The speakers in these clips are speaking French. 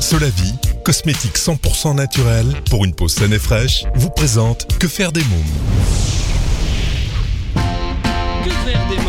Solavi, cosmétique 100% naturel pour une peau saine et fraîche, vous présente Que faire des mômes. Que faire des mômes?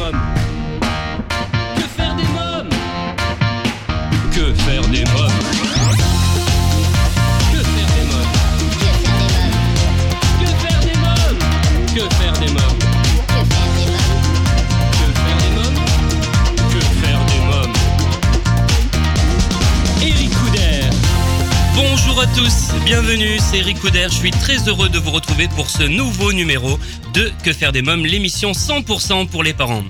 Bienvenue, c'est Eric je suis très heureux de vous retrouver pour ce nouveau numéro de Que faire des mômes, l'émission 100% pour les parents.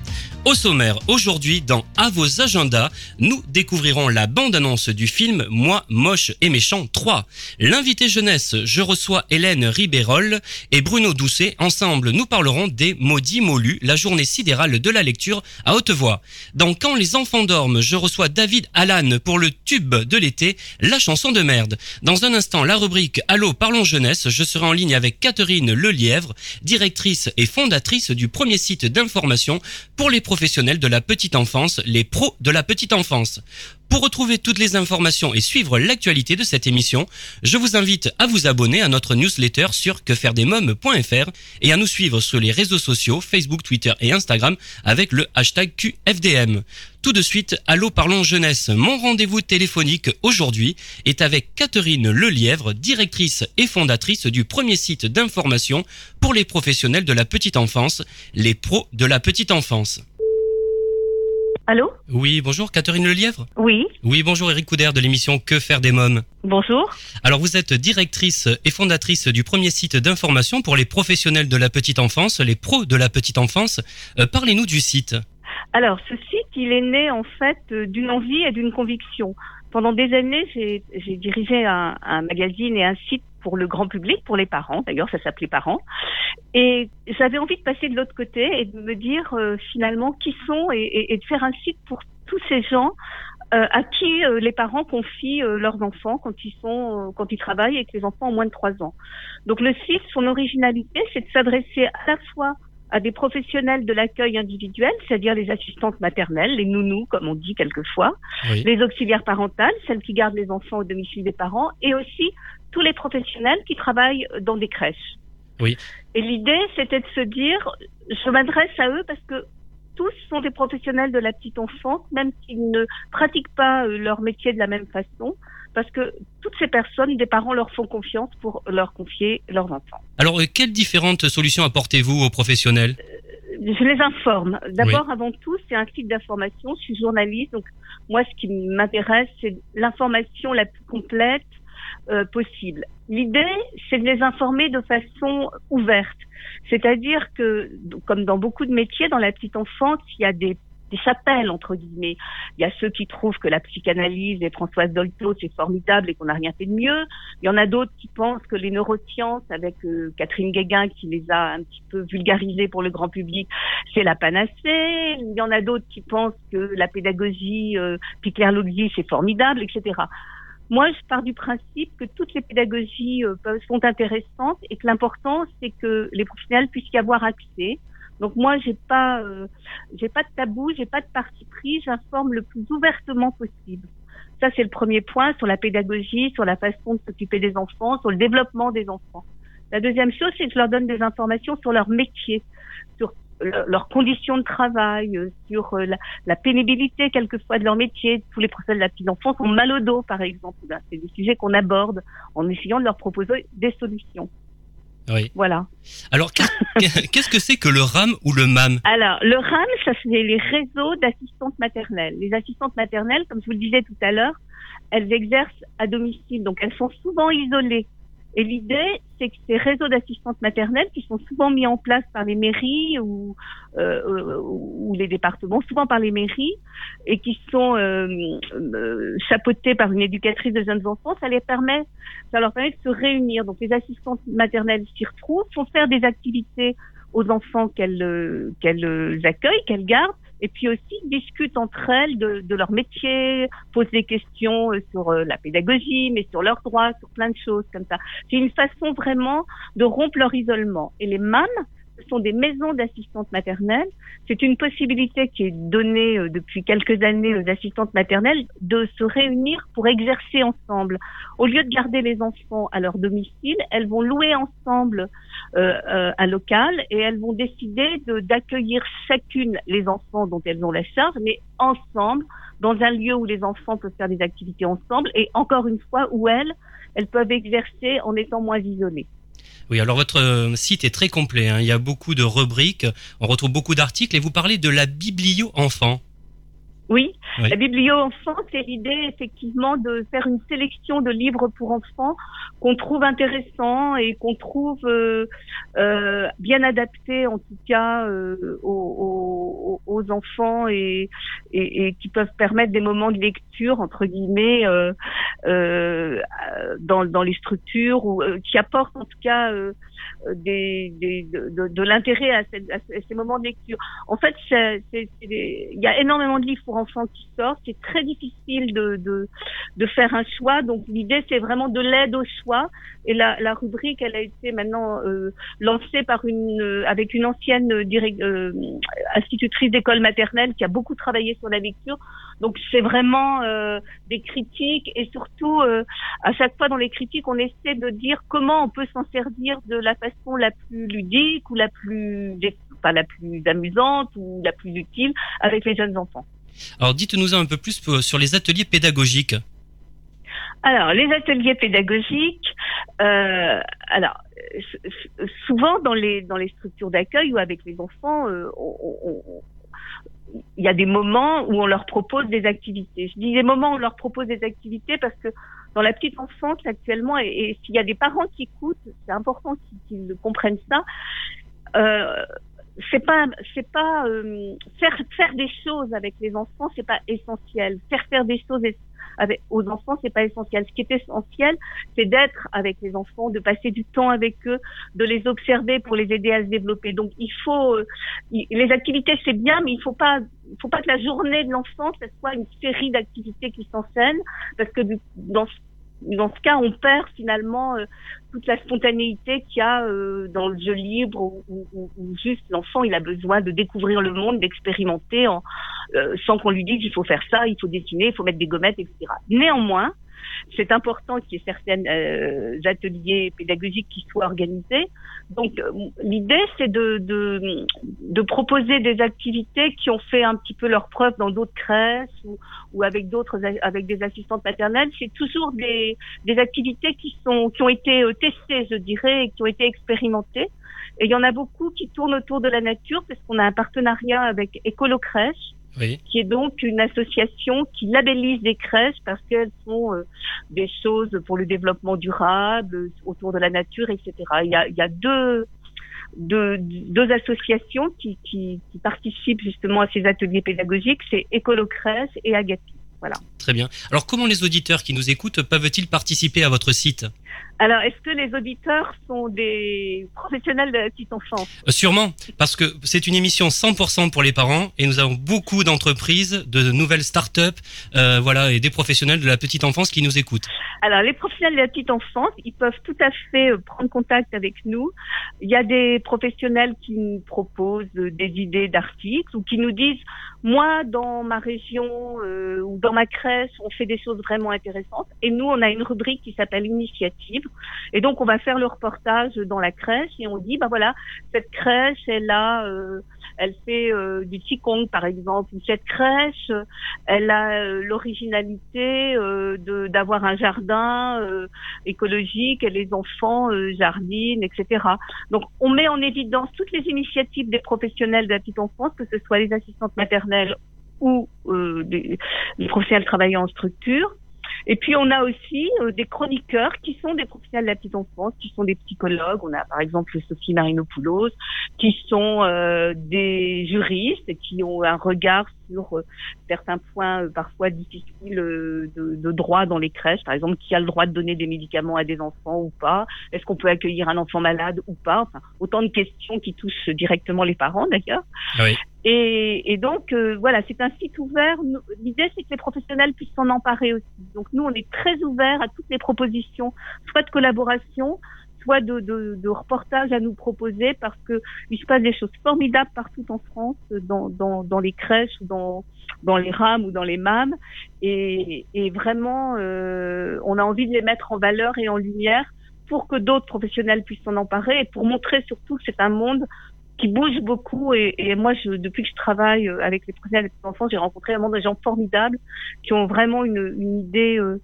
Au sommaire, aujourd'hui, dans À vos agendas, nous découvrirons la bande-annonce du film Moi, moche et méchant 3. L'invité jeunesse, je reçois Hélène Ribérol et Bruno Doucet. Ensemble, nous parlerons des maudits molus, la journée sidérale de la lecture à haute voix. Dans Quand les enfants dorment, je reçois David Allan pour le tube de l'été, la chanson de merde. Dans un instant, la rubrique Allô, parlons jeunesse, je serai en ligne avec Catherine Lelièvre, directrice et fondatrice du premier site d'information pour les professionnels de la petite enfance, les pros de la petite enfance. Pour retrouver toutes les informations et suivre l'actualité de cette émission, je vous invite à vous abonner à notre newsletter sur quefairedesmoms.fr et à nous suivre sur les réseaux sociaux Facebook, Twitter et Instagram avec le hashtag QFDM. Tout de suite, Allô Parlons Jeunesse. Mon rendez-vous téléphonique aujourd'hui est avec Catherine Lelièvre, directrice et fondatrice du premier site d'information pour les professionnels de la petite enfance, les pros de la petite enfance. Allô Oui, bonjour Catherine Lelièvre. Oui, Oui, bonjour Eric Couder de l'émission Que faire des mômes. bonjour. Alors vous êtes directrice et fondatrice du premier site d'information pour les professionnels de la petite enfance, les pros de la petite enfance. Euh, Parlez-nous du site. Alors, ce site, il est né en fait euh, d'une envie et d'une conviction. Pendant des années, j'ai j'ai dirigé un, un magazine et un site pour le grand public, pour les parents. D'ailleurs, ça s'appelait Parents. Et j'avais envie de passer de l'autre côté et de me dire euh, finalement qui sont et, et- et de faire un site pour tous ces gens euh, à qui euh, les parents confient euh, leurs enfants quand ils sont euh, quand ils travaillent avec les enfants en moins de trois ans. Donc le site, son originalité, c'est de s'adresser à la fois à des professionnels de l'accueil individuel, c'est-à-dire les assistantes maternelles, les nounous, comme on dit quelquefois, Oui. les auxiliaires parentales, celles qui gardent les enfants au domicile des parents, et aussi tous les professionnels qui travaillent dans des crèches. Oui. Et l'idée, c'était de se dire, je m'adresse à eux parce que tous sont des professionnels de la petite enfance, même s'ils ne pratiquent pas euh, leur métier de la même façon, parce que toutes ces personnes, des parents leur font confiance pour leur confier leurs enfants. Alors euh, quelles différentes solutions apportez-vous aux professionnels? Je les informe. D'abord, avant tout, c'est un site d'information. Je suis journaliste, donc moi, ce qui m'intéresse, c'est l'information la plus complète euh, possible. L'idée, c'est de les informer de façon ouverte. C'est-à-dire que, comme dans beaucoup de métiers, dans la petite enfance, il y a des des chapelles entre guillemets. Il y a ceux qui trouvent que la psychanalyse et Françoise Dolto c'est formidable et qu'on n'a rien fait de mieux. Il y en a d'autres qui pensent que les neurosciences avec euh, Catherine Guéguin qui les a un petit peu vulgarisées pour le grand public, c'est la panacée. Il y en a d'autres qui pensent que la pédagogie euh, Pierre Logzi c'est formidable, etc. Moi, je pars du principe que toutes les pédagogies euh, sont intéressantes et que l'important c'est que les professionnels puissent y avoir accès. Donc moi, j'ai pas, euh, j'ai pas de tabou, j'ai pas de parti pris, j'informe le plus ouvertement possible. Ça, c'est le premier point sur la pédagogie, sur la façon de s'occuper des enfants, sur le développement des enfants. La deuxième chose, c'est que je leur donne des informations sur leur métier, sur le- leurs conditions de travail, euh, sur euh, la, la pénibilité quelquefois de leur métier. Tous les professionnels de la petite enfance ont mal au dos, par exemple. C'est des sujets qu'on aborde en essayant de leur proposer des solutions. Oui. Voilà. Alors qu'est- qu'est-ce que c'est que le RAM ou le MAM? Alors, le RAM, ça c'est les réseaux d'assistantes maternelles. Les assistantes maternelles, comme je vous le disais tout à l'heure, elles exercent à domicile, donc elles sont souvent isolées. Et l'idée, c'est que ces réseaux d'assistantes maternelles, qui sont souvent mis en place par les mairies ou, euh, euh, les départements, souvent par les mairies, et qui sont euh, chapeautés par une éducatrice de jeunes enfants, ça les permet, ça leur permet de se réunir. Donc les assistantes maternelles s'y retrouvent, font faire des activités aux enfants qu'elles accueillent, qu'elles gardent, et puis aussi discutent entre elles de, de leur métier, posent des questions euh, sur euh, la pédagogie, mais sur leurs droits, sur plein de choses comme ça. C'est une façon vraiment de rompre leur isolement. Et les MAM, ce sont des maisons d'assistantes maternelles. C'est une possibilité qui est donnée euh, depuis quelques années aux assistantes maternelles de se réunir pour exercer ensemble. Au lieu de garder les enfants à leur domicile, elles vont louer ensemble euh, euh, un local et elles vont décider d'accueillir chacune les enfants dont elles ont la charge, mais ensemble, dans un lieu où les enfants peuvent faire des activités ensemble et encore une fois où elles, elles peuvent exercer en étant moins isolées. Oui, alors votre euh, site est très complet. Hein. Il y a beaucoup de rubriques, on retrouve beaucoup d'articles et vous parlez de la biblio enfant. Oui, la biblio enfant, c'est l'idée effectivement de faire une sélection de livres pour enfants qu'on trouve intéressants et qu'on trouve euh, euh, bien adaptés en tout cas euh, aux, aux, aux, enfants et, et, et, qui peuvent permettre des moments de lecture entre guillemets euh, euh, dans, dans les structures ou qui apportent en tout cas des, de, l'intérêt à, ces moments de lecture. En fait, il y a énormément de livres pour enfants qui sortent. C'est très difficile de, faire un choix. Donc l'idée, c'est vraiment de l'aide au choix. Et la, rubrique, elle a été maintenant euh, lancée par une, euh, avec une ancienne euh, institutrice d'école maternelle qui a beaucoup travaillé sur la lecture. Donc c'est vraiment euh, des critiques et surtout à chaque fois dans les critiques, on essaie de dire comment on peut s'en servir de la façon la plus ludique ou la plus pas la plus amusante ou la plus utile avec les jeunes enfants. Alors dites-nous un peu plus sur les ateliers pédagogiques. Alors, les ateliers pédagogiques, euh, alors souvent dans les dans les structures d'accueil ou avec les enfants, euh, il y a des moments où on leur propose des activités. Je dis des moments où on leur propose des activités parce que dans la petite enfance actuellement, et, s'il y a des parents qui écoutent, c'est important qu'ils comprennent ça. Euh, c'est pas c'est pas euh, faire faire des choses avec les enfants c'est pas essentiel faire faire des choses aux enfants c'est pas essentiel. Ce qui est essentiel c'est d'être avec les enfants de passer du temps avec eux de les observer pour les aider à se développer. Donc il faut euh, les activités c'est bien mais il faut pas faut pas que la journée de l'enfant ce soit une série d'activités qui s'enchaînent parce que dans dans ce cas, on perd finalement euh, toute la spontanéité qu'il y a euh, dans le jeu libre où, juste l'enfant il a besoin de découvrir le monde, d'expérimenter euh, sans qu'on lui dise il faut faire ça, il faut dessiner, il faut mettre des gommettes, etc. Néanmoins, c'est important qu'il y ait certains euh, ateliers pédagogiques qui soient organisés. Donc euh, l'idée c'est de, proposer des activités qui ont fait un petit peu leur preuve dans d'autres crèches ou, avec d'autres avec des assistantes maternelles. C'est toujours des, des activités qui sont qui ont été euh, testées, je dirais, et qui ont été expérimentées. Et il y en a beaucoup qui tournent autour de la nature parce qu'on a un partenariat avec Écolo Crèche qui est donc une association qui labellise des crèches parce qu'elles font euh, des choses pour le développement durable, autour de la nature, etc. Il y a, il y a deux, deux, associations qui, participent justement à ces ateliers pédagogiques, c'est Écolocrèche et Agapi. Voilà. Très bien. Alors comment les auditeurs qui nous écoutent peuvent-ils participer à votre site? Alors, est-ce que les auditeurs sont des professionnels de la petite enfance euh, Sûrement, parce que c'est une émission 100% pour les parents et nous avons beaucoup d'entreprises, de nouvelles start-up, euh, voilà, et des professionnels de la petite enfance qui nous écoutent. Alors, les professionnels de la petite enfance, ils peuvent tout à fait euh, prendre contact avec nous. Il y a des professionnels qui nous proposent des idées d'articles ou qui nous disent, moi, dans ma région ou dans ma on fait des choses vraiment intéressantes. Et nous, on a une rubrique qui s'appelle Initiative et donc, on va faire le reportage dans la crèche et on dit, bah voilà, cette crèche, elle a, euh, elle fait euh, du qigong par exemple. Cette crèche, elle a euh, l'originalité d'avoir un jardin écologique et les enfants jardinent, etc. Donc, on met en évidence toutes les initiatives des professionnels de la petite enfance, que ce soit les assistantes maternelles ou les professionnels travaillant en structure. Et puis on a aussi euh, des chroniqueurs qui sont des professionnels de la petite enfance, qui sont des psychologues. On a par exemple Sophie Marinopoulos, qui sont euh, des juristes qui ont un regard sur euh, certains points parfois difficiles de, de, droit dans les crèches. Par exemple, qui a le droit de donner des médicaments à des enfants ou pas? Est-ce qu'on peut accueillir un enfant malade ou pas? Enfin, autant de questions qui touchent directement les parents d'ailleurs. Oui. Et, et, donc, euh, voilà, c'est un site ouvert. L'idée, c'est que les professionnels puissent s'en emparer aussi. Donc, nous, on est très ouverts à toutes les propositions, soit de collaboration, soit de, de, de, reportages à nous proposer parce que il se passe des choses formidables partout en France, dans, dans, dans les crèches dans, dans les rames ou dans les mâmes. Et, et vraiment, euh, on a envie de les mettre en valeur et en lumière pour que d'autres professionnels puissent s'en emparer et pour montrer surtout que c'est un monde qui bouge beaucoup. Et, et, moi, je, depuis que je travaille avec les professionnels des enfants, j'ai rencontré vraiment des gens formidables qui ont vraiment une, une idée euh,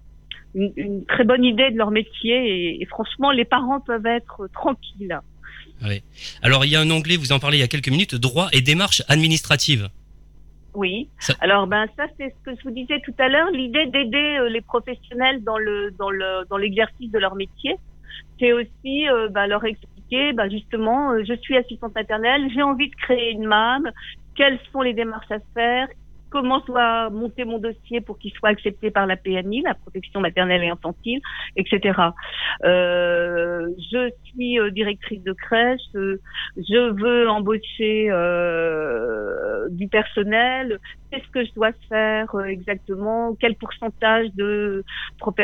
une, très bonne idée de leur métier et, franchement, les parents peuvent être tranquilles. Oui. Alors, il y a un onglet, vous en parlez il y a quelques minutes, droit et démarches administratives. Oui. Alors, ben ça, c'est ce que je vous disais tout à l'heure, l'idée d'aider euh, les professionnels dans le dans le dans l'exercice de leur métier. C'est aussi euh, ben, leur expliquer, ben, justement, euh, je suis assistante maternelle, j'ai envie de créer une MAM, quelles sont les démarches à faire, comment doit monter mon dossier pour qu'il soit accepté par la PNI, la protection maternelle et infantile, etc. Euh, je suis euh, directrice de crèche, euh, je veux embaucher euh, du personnel, qu'est-ce que je dois faire euh, exactement, quel pourcentage de,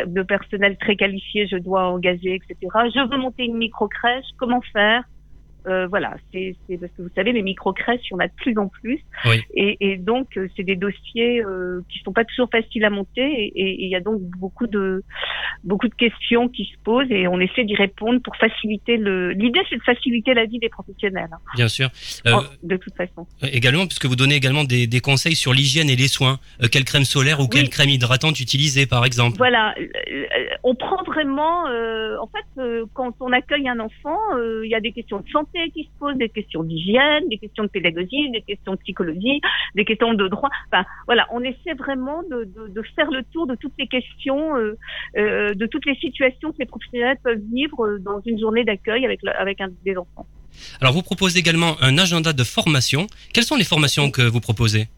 de personnel très qualifié je dois engager, etc. Je veux monter une micro-crèche, comment faire? Euh, voilà, c'est parce que vous savez, les micro-crèches, il y en a de plus en plus. Et, et, donc, euh, c'est des dossiers euh, qui sont pas toujours faciles à monter. Et il y a donc beaucoup de, beaucoup de questions qui se posent et on essaie d'y répondre pour faciliter le. L'idée, c'est de faciliter la vie des professionnels. Hein. Bien sûr. Euh, de toute façon. Également, puisque vous donnez également des, des conseils sur l'hygiène et les soins. quelle crème solaire ou quelle crème hydratante utiliser, par exemple? Voilà. On prend vraiment. en fait, quand on accueille un enfant, il y a des questions de santé qui se posent, des questions d'hygiène, des questions de pédagogie, des questions de psychologie, des questions de droit. Enfin, voilà, on essaie vraiment de, faire le tour de toutes les questions, euh, euh, de toutes les situations que les professionnels peuvent vivre dans une journée d'accueil avec, avec des enfants. Alors, vous proposez également un agenda de formation. Quelles sont les formations que vous proposez?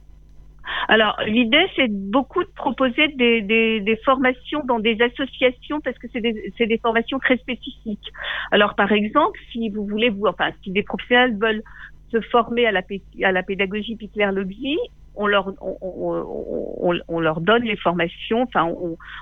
Alors, l'idée, c'est beaucoup de proposer des, des, des, formations dans des associations parce que c'est des, des, formations très spécifiques. Alors, par exemple, si vous voulez, vous, enfin, si des professionnels veulent se former à la, pédagogie Pitler Lobby, on leur, on, on, on, leur donne les formations, enfin,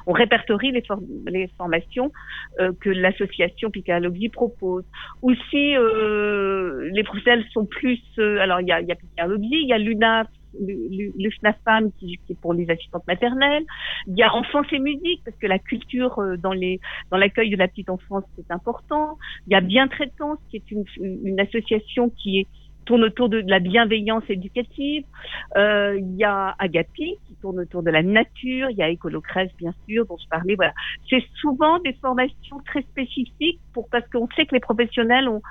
on, répertorie les, formations euh, que l'association Lobby propose. Ou si euh, les professionnels sont plus, euh, alors il y a, y a il y a l'UNAF le, FNAFAM qui, est pour les assistantes maternelles. Il y a enfance et musique parce que la culture euh, dans l'accueil de la petite enfance c'est important. Il y a Bien Traitance qui est une, association qui tourne autour de, la bienveillance éducative. Euh, il y a Agapi qui tourne autour de la nature. Il y a Écolocrèche bien sûr dont je parlais. Voilà, c'est souvent des formations très spécifiques pour parce qu'on sait que les professionnels ont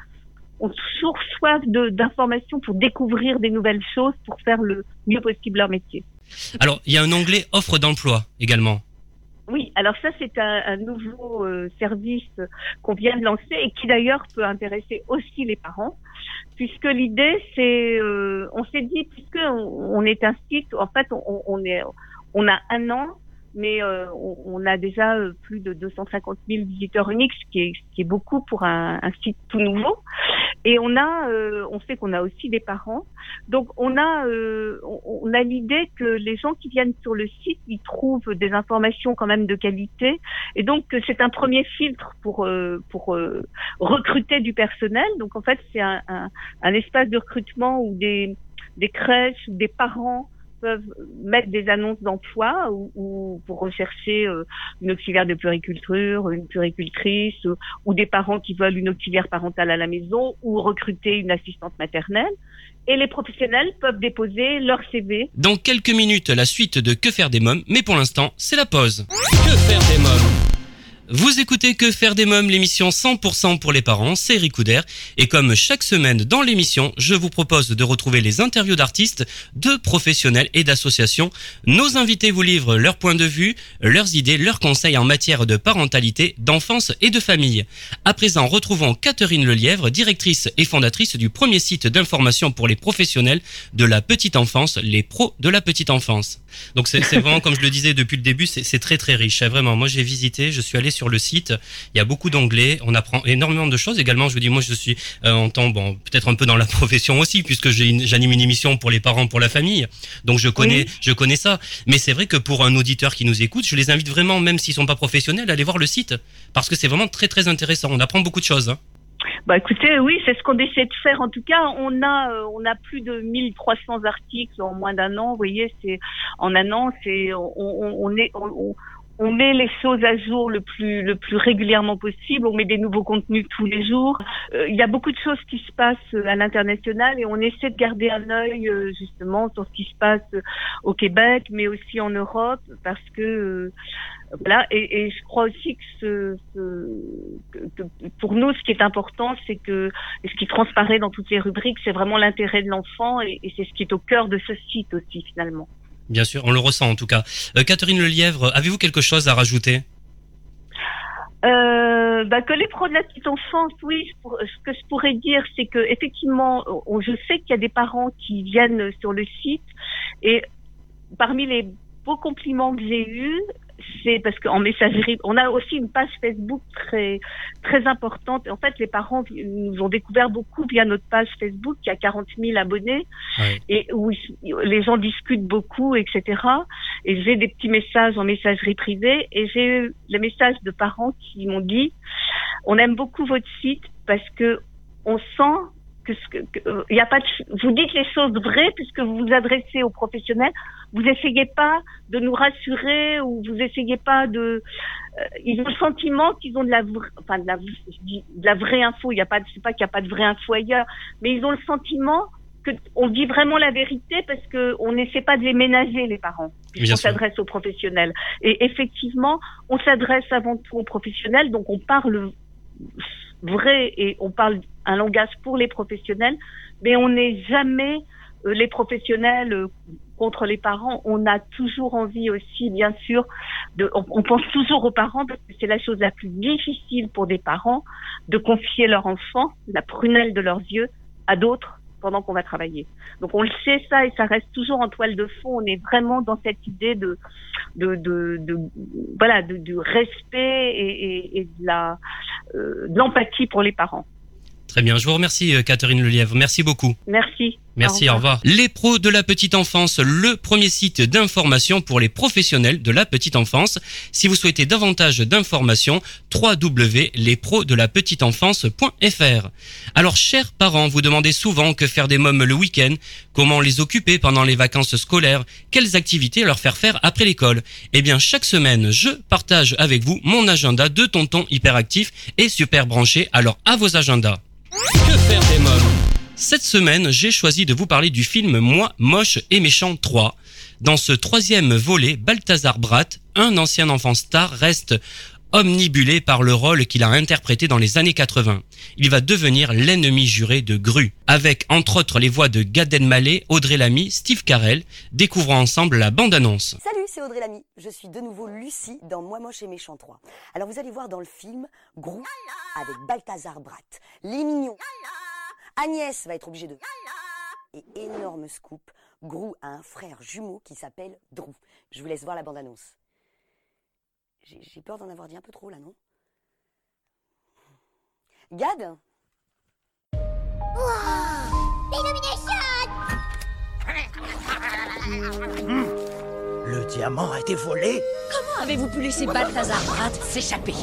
ont toujours soif d'informations pour découvrir des nouvelles choses, pour faire le mieux possible leur métier. Alors, il y a un onglet offre d'emploi également. Oui, alors ça c'est un, nouveau euh, service qu'on vient de lancer et qui d'ailleurs peut intéresser aussi les parents, puisque l'idée c'est, euh, on s'est dit puisque on, est un site, en fait on, on est, on a un an mais euh, on, a déjà euh, plus de 250 000 visiteurs uniques, ce qui est, ce qui est beaucoup pour un, un, site tout nouveau. Et on a, euh, on sait qu'on a aussi des parents, donc on a, on, a l'idée que les gens qui viennent sur le site, ils trouvent des informations quand même de qualité, et donc c'est un premier filtre pour pour recruter du personnel. Donc en fait, c'est un, un, un espace de recrutement où des des crèches, des parents peuvent mettre des annonces d'emploi ou, pour rechercher euh, une auxiliaire de puriculture, une puricultrice ou des parents qui veulent une auxiliaire parentale à la maison ou recruter une assistante maternelle. Et les professionnels peuvent déposer leur CV. Dans quelques minutes, la suite de Que faire des mômes, mais pour l'instant, c'est la pause. Que faire des mômes? Vous écoutez Que faire des mômes, l'émission 100% pour les parents, c'est Eric Et comme chaque semaine dans l'émission, je vous propose de retrouver les interviews d'artistes, de professionnels et d'associations. Nos invités vous livrent leur point de vue, leurs idées, leurs conseils en matière de parentalité, d'enfance et de famille. À présent, retrouvons Catherine Lelièvre, directrice et fondatrice du premier site d'information pour les professionnels de la petite enfance, les pros de la petite enfance. Donc c'est vraiment, comme je le disais depuis le début, c'est très très riche. Vraiment, moi j'ai visité, je suis allé sur le site. Il y a beaucoup d'onglets. On apprend énormément de choses. Également, je vous dis, moi, je suis euh, en temps, bon, peut-être un peu dans la profession aussi, puisque j'anime une émission pour les parents, pour la famille. Donc, je connais, je connais ça. Mais c'est vrai que pour un auditeur qui nous écoute, je les invite vraiment, même s'ils sont pas professionnels, à aller voir le site, parce que c'est vraiment très, très intéressant. On apprend beaucoup de choses. Hein. Bah écoutez, oui, c'est ce qu'on essaie de faire. En tout cas, on a euh, on a plus de 1300 articles en moins d'un an. Vous voyez, c'est en un an, c'est on, on, est on, on met les choses à jour le plus le plus régulièrement possible. On met des nouveaux contenus tous les jours. Euh, il y a beaucoup de choses qui se passent euh, à l'international et on essaie de garder un œil justement sur ce qui se passe au Québec, mais aussi en Europe, parce que voilà, et, et, je crois aussi que, ce, que, pour nous, ce qui est important, c'est que ce qui transparaît dans toutes les rubriques, c'est vraiment l'intérêt de l'enfant et, et c'est ce qui est au cœur de ce site aussi finalement. Bien sûr, on le ressent en tout cas. Euh, Catherine Lelièvre, avez-vous quelque chose à rajouter? Euh, bah, que les pros de la petite enfance, oui, ce que je pourrais dire, c'est que effectivement, je sais qu'il y a des parents qui viennent sur le site et parmi les beaux compliments que j'ai eus, c'est parce qu'en messagerie, on a aussi une page Facebook très très importante. En fait, les parents nous ont découvert beaucoup via notre page Facebook qui a 40 000 abonnés et où les gens discutent beaucoup, etc. Et j'ai des petits messages en messagerie privée et j'ai eu les messages de parents qui m'ont dit on aime beaucoup votre site parce que on sent que, que, y a pas de, vous dites les choses vraies puisque vous vous adressez aux professionnels. Vous essayez pas de nous rassurer ou vous essayez pas de. Euh, ils ont le sentiment qu'ils ont de la, enfin de la, de la vraie info. Il y a pas, c'est pas qu'il y a pas de vraie info ailleurs, mais ils ont le sentiment que on dit vraiment la vérité parce que on n'essaie pas de les ménager les parents. On s'adresse aux professionnels. Et effectivement, on s'adresse avant tout aux professionnels, donc on parle vrai et on parle un langage pour les professionnels, mais on n'est jamais euh, les professionnels euh, contre les parents. On a toujours envie aussi, bien sûr, de, on, pense toujours aux parents parce que c'est la chose la plus difficile pour des parents de confier leur enfant, la prunelle de leurs yeux, à d'autres pendant qu'on va travailler. Donc on le sait ça et ça reste toujours en toile de fond. On est vraiment dans cette idée de de, de, de voilà de, du respect et, et, de la euh, de l'empathie pour les parents. Très bien, je vous remercie euh, Catherine Lelièvre, merci beaucoup. Merci. Merci, au revoir. Les pros de la petite enfance, le premier site d'information pour les professionnels de la petite enfance. Si vous souhaitez davantage d'informations, www.lesprosdelapetiteenfance.fr. Alors, chers parents, vous demandez souvent que faire des mômes le week-end, comment les occuper pendant les vacances scolaires, quelles activités leur faire faire après l'école? Eh bien, chaque semaine, je partage avec vous mon agenda de tonton hyperactif et super branché, alors à vos agendas. Que faire Cette semaine, j'ai choisi de vous parler du film Moi, moche et méchant 3. Dans ce troisième volet, Balthazar Bratt, un ancien enfant star, reste omnibulé par le rôle qu'il a interprété dans les années 80. Il va devenir l'ennemi juré de Gru, avec entre autres les voix de Gad Elmaleh, Audrey Lamy, Steve Carell. Découvrons ensemble la bande-annonce. Salut, c'est Audrey Lamy. Je suis de nouveau Lucie dans Moi moche et méchant 3. Alors vous allez voir dans le film Gru avec Balthazar Bratt. Les mignons. Agnès va être obligée de... Et énorme scoop, Grou a un frère jumeau qui s'appelle Drew. Je vous laisse voir la bande-annonce. J'ai peur d'en avoir dit un peu trop là, non? Gad? Le diamant a été volé. Comment avez-vous pu laisser Balthazar Pratt s'échapper?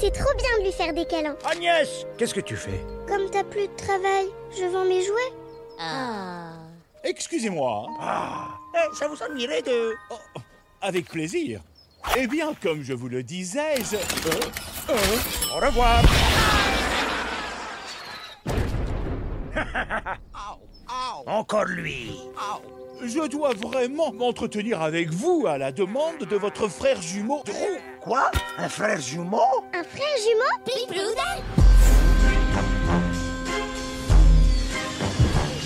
C'est trop bien de lui faire des câlins. Agnès Qu'est-ce que tu fais Comme t'as plus de travail, je vends mes jouets. Ah. Excusez-moi. Ah eh, Ça vous ennuierait de... Oh, avec plaisir. Eh bien, comme je vous le disais, je... Euh, euh, au revoir. Encore lui. Je dois vraiment m'entretenir avec vous à la demande de votre frère jumeau Drew. Quoi? Un frère jumeau? Un frère jumeau?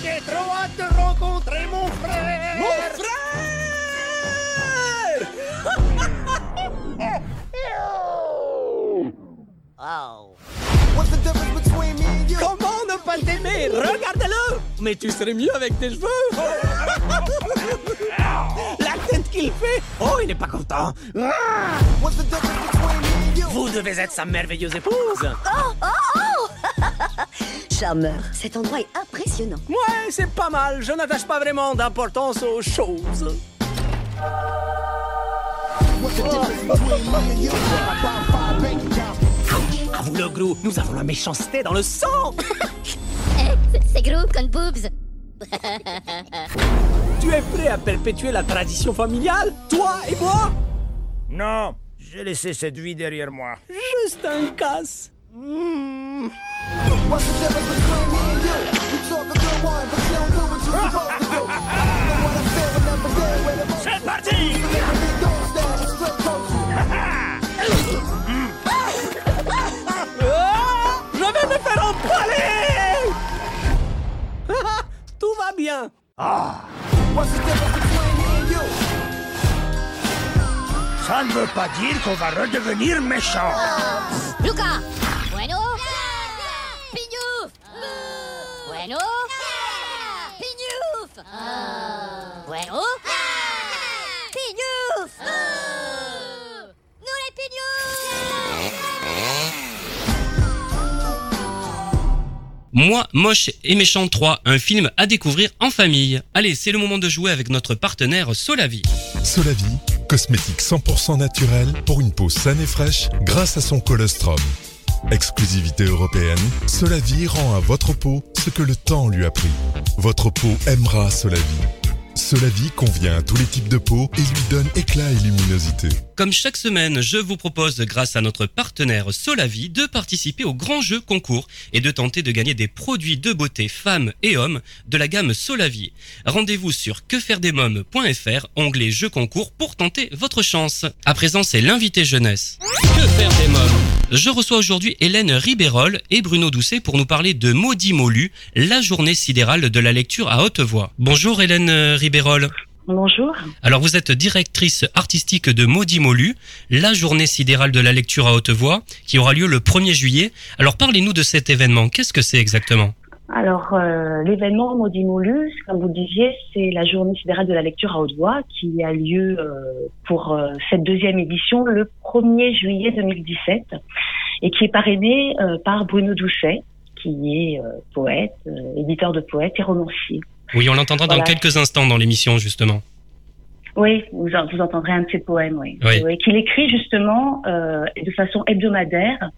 J'ai trop hâte de rencontrer mon frère. Mon frère! Oh. Comment ne pas t'aimer? Regarde-le! Mais tu serais mieux avec tes cheveux qu'il fait Oh, il n'est pas content. Ah Vous devez être sa merveilleuse épouse. Oh, oh, oh Charmeur, cet endroit est impressionnant. Ouais, c'est pas mal. Je n'attache pas vraiment d'importance aux choses. À vous le gros, nous avons la méchanceté dans le sang. Eh, c'est gros comme boobs. tu es prêt à perpétuer la tradition familiale, toi et moi? Non, j'ai laissé cette vie derrière moi. Juste un casse. Mmh. C'est parti Je vais me faire empaler Tout va bien. Ah. Ça ne veut pas dire qu'on va redevenir méchant. Luca. Bueno. Pignouf Bueno. Pignouf Bueno Moi, Moche et Méchant 3, un film à découvrir en famille. Allez, c'est le moment de jouer avec notre partenaire Solavi. Solavi, cosmétique 100% naturel pour une peau saine et fraîche grâce à son colostrum. Exclusivité européenne, Solavi rend à votre peau ce que le temps lui a pris. Votre peau aimera Solavi. Solavi convient à tous les types de peau et lui donne éclat et luminosité. Comme chaque semaine, je vous propose, grâce à notre partenaire Solavi, de participer au grand jeu concours et de tenter de gagner des produits de beauté femmes et hommes de la gamme Solavi. Rendez-vous sur quefairedesmoms.fr, onglet jeu concours pour tenter votre chance. À présent, c'est l'invité jeunesse. Que faire des mômes? Je reçois aujourd'hui Hélène Ribérol et Bruno Doucet pour nous parler de Maudit Molu, la journée sidérale de la lecture à haute voix. Bonjour Hélène Ribérol. Bonjour. Alors vous êtes directrice artistique de Maudit Molu, la journée sidérale de la lecture à haute voix, qui aura lieu le 1er juillet. Alors parlez-nous de cet événement, qu'est-ce que c'est exactement? Alors, euh, l'événement Maudit Molus, comme vous le disiez, c'est la journée sidérale de la lecture à haute voix qui a lieu euh, pour euh, cette deuxième édition le 1er juillet 2017 et qui est parrainée euh, par Bruno Doucet, qui est euh, poète, euh, éditeur de poètes et romancier. Oui, on l'entendra dans quelques instants dans l'émission justement. Oui, vous, vous entendrez un de ses poèmes, oui. Oui. Oui, Qu'il écrit justement euh, de façon hebdomadaire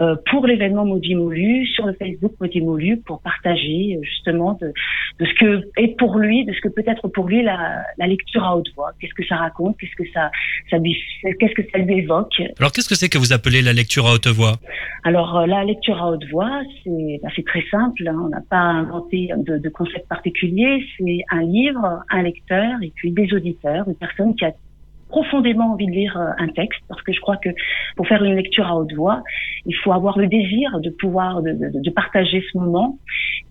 euh, pour l'événement Maudit Molu sur le Facebook Maudit Molu pour partager euh, justement de, de ce que est pour lui, de ce que peut être pour lui la, la lecture à haute voix. Qu'est-ce que ça raconte? Qu'est-ce que ça, ça lui, qu'est-ce que ça lui évoque? Alors qu'est-ce que c'est que vous appelez la lecture à haute voix? Alors euh, la lecture à haute voix, c'est bah, très simple. hein. On n'a pas inventé de, de concept particulier. C'est un livre, un lecteur et puis des auditeurs, une personne qui a profondément envie de lire euh, un texte, parce que je crois que pour faire une lecture à haute voix, il faut avoir le désir de pouvoir de, de- de partager ce moment.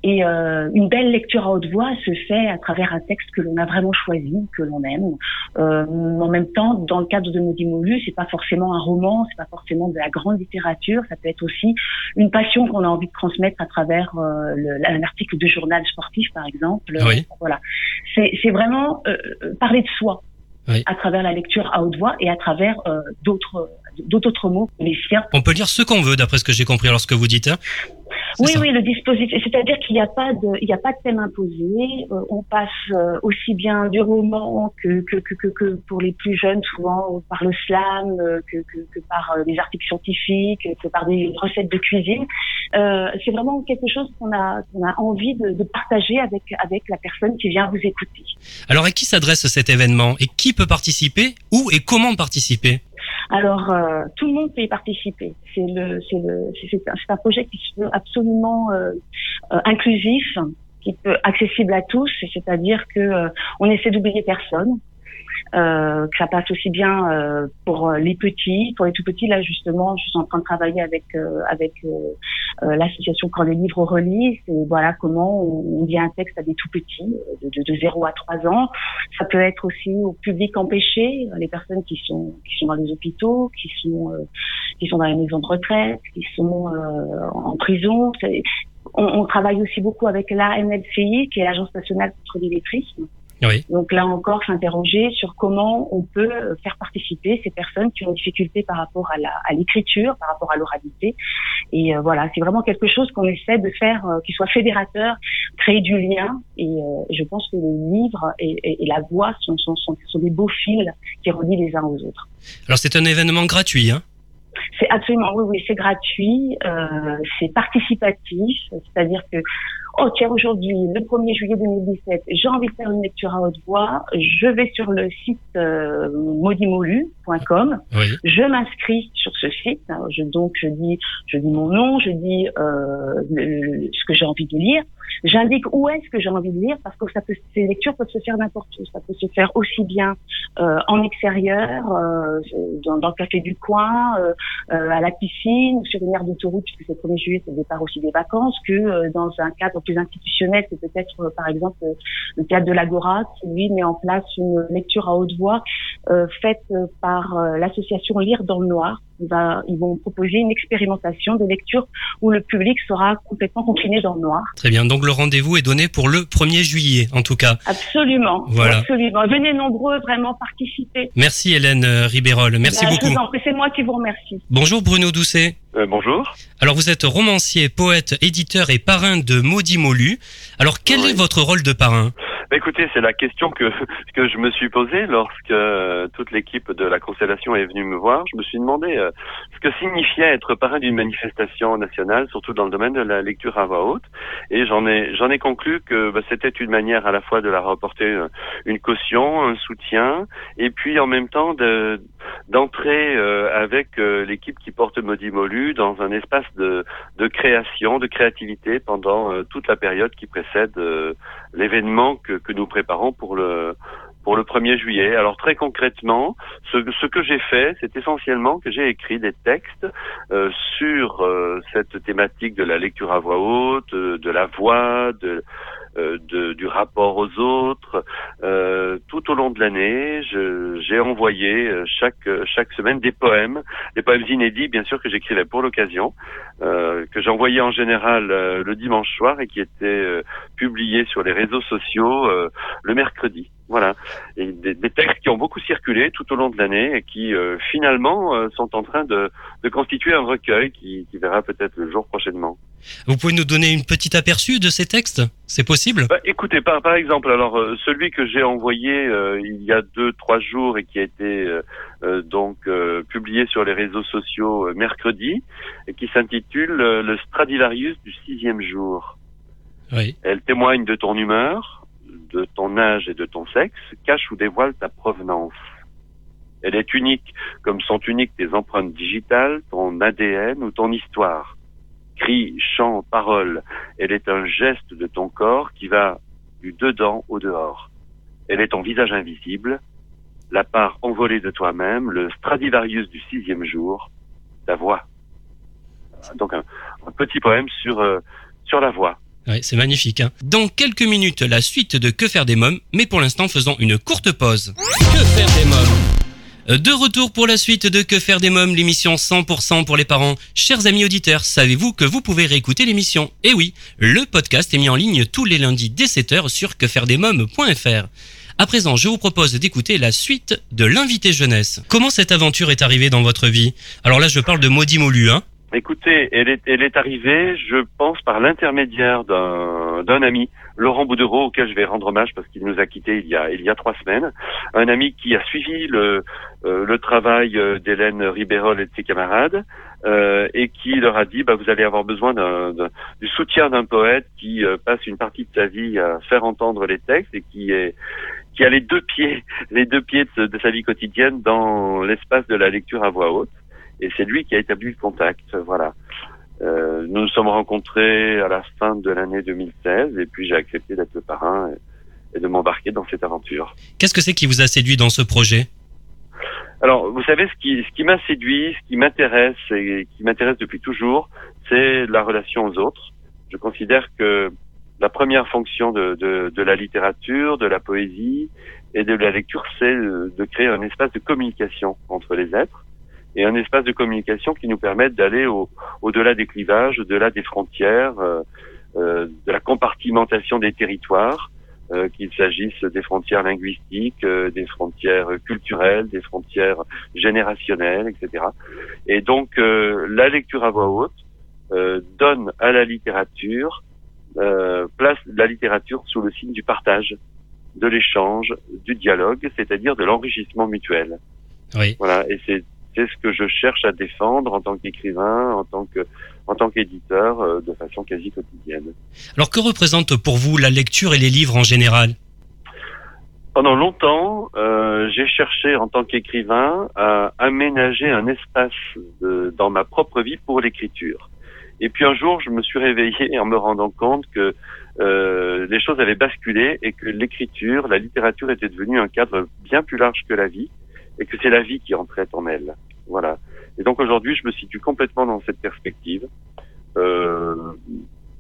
Et euh, une belle lecture à haute voix se fait à travers un texte que l'on a vraiment choisi, que l'on aime. Euh, en même temps, dans le cadre de Maudit Molu, c'est pas forcément un roman, c'est pas forcément de la grande littérature, ça peut être aussi une passion qu'on a envie de transmettre à travers euh, le- un article de journal sportif, par exemple. Oui. Voilà, c'est c'est vraiment euh, euh, parler de soi À travers la lecture à haute voix et à travers euh, d'autres d'autres mots les siens. On peut lire ce qu'on veut d'après ce que j'ai compris alors ce que vous dites. hein Oui, ça. oui, le dispositif. C'est-à-dire qu'il n'y a pas de, il n'y a pas de thème imposé. Euh, on passe euh, aussi bien du roman que, que, que, que, pour les plus jeunes, souvent par le slam, euh, que, que, par des articles scientifiques, que par des recettes de cuisine. Euh, c'est vraiment quelque chose qu'on a, qu'on a envie de, de partager avec, avec la personne qui vient vous écouter. Alors à qui s'adresse cet événement? Et qui peut participer? Où et comment participer? Alors, euh, tout le monde peut y participer. C'est le, c'est le, c'est un projet qui est absolument euh, euh, inclusif, qui peut accessible à tous. C'est-à-dire que euh, on essaie d'oublier personne. Euh, que ça passe aussi bien euh, pour les petits, pour les tout petits. Là, justement, je suis en train de travailler avec euh, avec euh, euh, l'association Quand les livres relisent. Et voilà comment on, on dit un texte à des tout petits, de, de, de 0 à 3 ans. Ça peut être aussi au public empêché, les personnes qui sont qui sont dans les hôpitaux, qui sont euh, qui sont dans les maisons de retraite, qui sont en prison. On, on travaille aussi beaucoup avec l'ANLCI, qui est l'Agence nationale contre l'illettrisme. Donc là encore, s'interroger sur comment on peut faire participer ces personnes qui ont des difficultés par rapport à l'écriture, par rapport à l'oralité. Et euh, voilà, c'est vraiment quelque chose qu'on essaie de faire euh, qui soit fédérateur, créer du lien. Et euh, je pense que le livre et, la voix sont, sont, sont, sont, des beaux fils qui relient les uns aux autres. Alors c'est un événement gratuit, hein c'est absolument oui, oui, c'est gratuit, euh, c'est participatif, c'est-à-dire que oh tiens aujourd'hui, le 1er juillet 2017, j'ai envie de faire une lecture à haute voix, je vais sur le site euh, maudimolu.com, je m'inscris sur ce site, je, donc je dis je dis mon nom, je dis euh, ce que j'ai envie de lire, J'indique où est-ce que j'ai envie de lire parce que ça peut, ces lectures peuvent se faire n'importe où. Ça peut se faire aussi bien euh, en extérieur, euh, dans, dans, le café du coin, euh, euh à la piscine, sur une aire d'autoroute puisque c'est le 1er juillet, c'est le départ aussi des vacances, que euh, dans un cadre plus institutionnel, c'est peut-être euh, par exemple le cadre de l'Agora qui lui met en place une lecture à haute voix faite par l'association Lire dans le Noir ils vont proposer une expérimentation de lecture où le public sera complètement confiné dans le noir. Très bien, donc le rendez-vous est donné pour le 1er juillet en tout cas. Absolument, voilà. absolument. Venez nombreux vraiment participer. Merci Hélène euh, Ribérol, merci bah, beaucoup. C'est moi qui vous remercie. Bonjour Bruno Doucet. Euh, bonjour. Alors vous êtes romancier, poète, éditeur et parrain de Maudit Molu. Alors quel est votre rôle de parrain? Écoutez, c'est la question que que je me suis posée lorsque euh, toute l'équipe de la Constellation est venue me voir. Je me suis demandé euh, ce que signifiait être parrain d'une manifestation nationale, surtout dans le domaine de la lecture à voix haute. Et j'en ai j'en ai conclu que bah, c'était une manière à la fois de la rapporter euh, une caution, un soutien, et puis en même temps de d'entrer avec l'équipe qui porte Maudit Molu dans un espace de de création, de créativité pendant toute la période qui précède l'événement que que, nous préparons pour le pour le 1er juillet. Alors très concrètement, ce, que j'ai fait, c'est essentiellement que j'ai écrit des textes euh, sur euh, cette thématique de la lecture à voix haute, euh, de la voix, de, de, du rapport aux autres. tout au long de l'année, j'ai envoyé chaque chaque semaine des poèmes, des poèmes inédits, bien sûr que j'écrivais pour l'occasion, que j'envoyais en général le dimanche soir et qui étaient publiés sur les réseaux sociaux le mercredi. Voilà, et des, textes qui ont beaucoup circulé tout au long de l'année et qui euh, finalement euh, sont en train de, de, constituer un recueil qui, qui verra peut-être le jour prochainement. Vous pouvez nous donner une petite aperçu de ces textes? C'est possible? Bah, Écoutez, par, par exemple, alors euh, celui que j'ai envoyé il y a deux trois jours et qui a été donc publié sur les réseaux sociaux mercredi et qui s'intitule Le Stradivarius du sixième jour. Oui. Elle témoigne de ton humeur, de ton âge et de ton sexe cache ou dévoile ta provenance. Elle est unique, comme sont uniques tes empreintes digitales, ton ADN ou ton histoire. Cri, chant, parole, elle est un geste de ton corps qui va du dedans au dehors. Elle est ton visage invisible, la part envolée de toi-même, le Stradivarius du sixième jour, ta voix. Donc un, petit poème sur euh, sur la voix. Ouais, c'est magnifique. Hein. Dans quelques minutes, la suite de Que faire des mômes, mais pour l'instant, faisons une courte pause. Que faire des mômes euh, de retour pour la suite de Que faire des mômes, l'émission 100% pour les parents. Chers amis auditeurs, savez-vous que vous pouvez réécouter l'émission? Eh oui, le podcast est mis en ligne tous les lundis dès 7h sur quefairedesmômes.fr. À présent, je vous propose d'écouter la suite de l'invité jeunesse. Comment cette aventure est arrivée dans votre vie? Alors là, je parle de Maudit Molu, hein Écoutez, elle est, arrivée, je pense, par l'intermédiaire d'un ami, Laurent Boudereau, auquel je vais rendre hommage parce qu'il nous a quittés il y a, il y a trois semaines. Un ami qui a suivi le, euh, travail euh, d'Hélène Ribérol et de ses camarades euh, et qui leur a dit, bah, vous allez avoir besoin du soutien d'un poète qui passe une partie de sa vie à faire entendre les textes et qui est qui a les deux pieds, les deux pieds de sa vie quotidienne dans l'espace de la lecture à voix haute et c'est lui qui a établi le contact. Voilà. Euh, nous nous sommes rencontrés à la fin de l'année 2016 et puis j'ai accepté d'être le parrain et, de m'embarquer dans cette aventure. Qu'est-ce que c'est qui vous a séduit dans ce projet? Alors, vous savez, ce qui, ce qui m'a séduit, ce qui m'intéresse et qui m'intéresse depuis toujours, c'est la relation aux autres. Je considère que la première fonction de, de, de la littérature, de la poésie et de la lecture, c'est de créer un espace de communication entre les êtres et un espace de communication qui nous permette d'aller au, au-delà des clivages, au-delà des frontières, euh, euh, de la compartimentation des territoires, euh, qu'il s'agisse des frontières linguistiques, euh, des frontières culturelles, des frontières générationnelles, etc. Et donc la lecture à voix haute donne à la littérature place la littérature sous le signe du partage, de l'échange, du dialogue, c'est-à-dire de l'enrichissement mutuel. Oui. Voilà, et c'est c'est ce que je cherche à défendre en tant qu'écrivain, en tant que en tant qu'éditeur, euh, de façon quasi quotidienne. Alors que représente pour vous la lecture et les livres en général? Pendant longtemps, euh, j'ai cherché en tant qu'écrivain à aménager un espace dans ma propre vie pour l'écriture. Et puis un jour, je me suis réveillé en me rendant compte que euh, les choses avaient basculé et que l'écriture, la littérature était devenue un cadre bien plus large que la vie et que c'est la vie qui entrait en elle. Voilà. Et donc aujourd'hui, je me situe complètement dans cette perspective. Euh,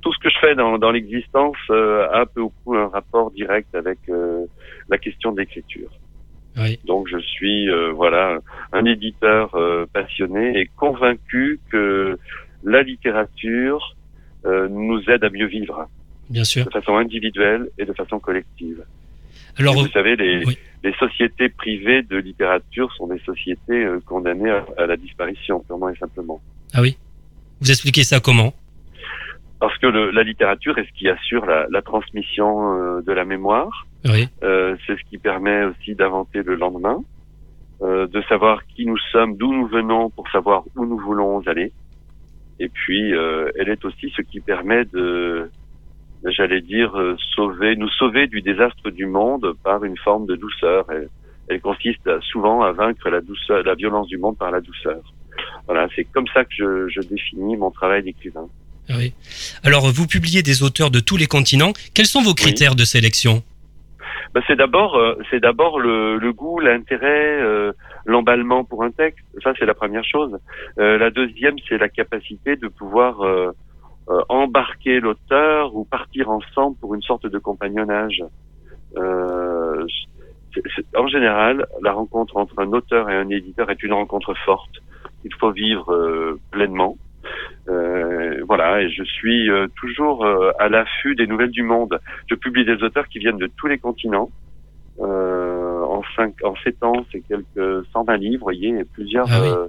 tout ce que je fais dans, dans l'existence euh, a un peu ou prou un rapport direct avec euh, la question de l'écriture. Oui. Donc je suis euh, voilà un éditeur passionné et convaincu que la littérature nous aide à mieux vivre. Bien sûr. De façon individuelle et de façon collective. Alors, vous savez, les, les sociétés privées de littérature sont des sociétés euh, condamnées à, la disparition, purement et simplement. Ah oui Vous expliquez ça comment? Parce que le, la littérature est ce qui assure la, la transmission euh, de la mémoire. Oui. Euh, c'est ce qui permet aussi d'inventer le lendemain, de savoir qui nous sommes, d'où nous venons pour savoir où nous voulons aller. Et puis, elle est aussi ce qui permet de j'allais dire, euh, sauver, nous sauver du désastre du monde par une forme de douceur. Elle, elle consiste souvent à vaincre la douceur, la violence du monde par la douceur. Voilà, c'est comme ça que je, je définis mon travail d'écrivain. Ah oui. Alors, vous publiez des auteurs de tous les continents. Quels sont vos critères de sélection? Ben, c'est d'abord, euh, c'est d'abord le, le, goût, l'intérêt, euh, l'emballement pour un texte. Ça, c'est la première chose. Euh, la deuxième, c'est la capacité de pouvoir euh, embarquer l'auteur ou partir ensemble pour une sorte de compagnonnage. Euh, en général, la rencontre entre un auteur et un éditeur est une rencontre forte. Il faut vivre euh, pleinement. Euh, voilà, et je suis euh, toujours à l'affût des nouvelles du monde. Je publie des auteurs qui viennent de tous les continents. en cinq, en sept ans, c'est quelques 120 livres, vous voyez, plusieurs ah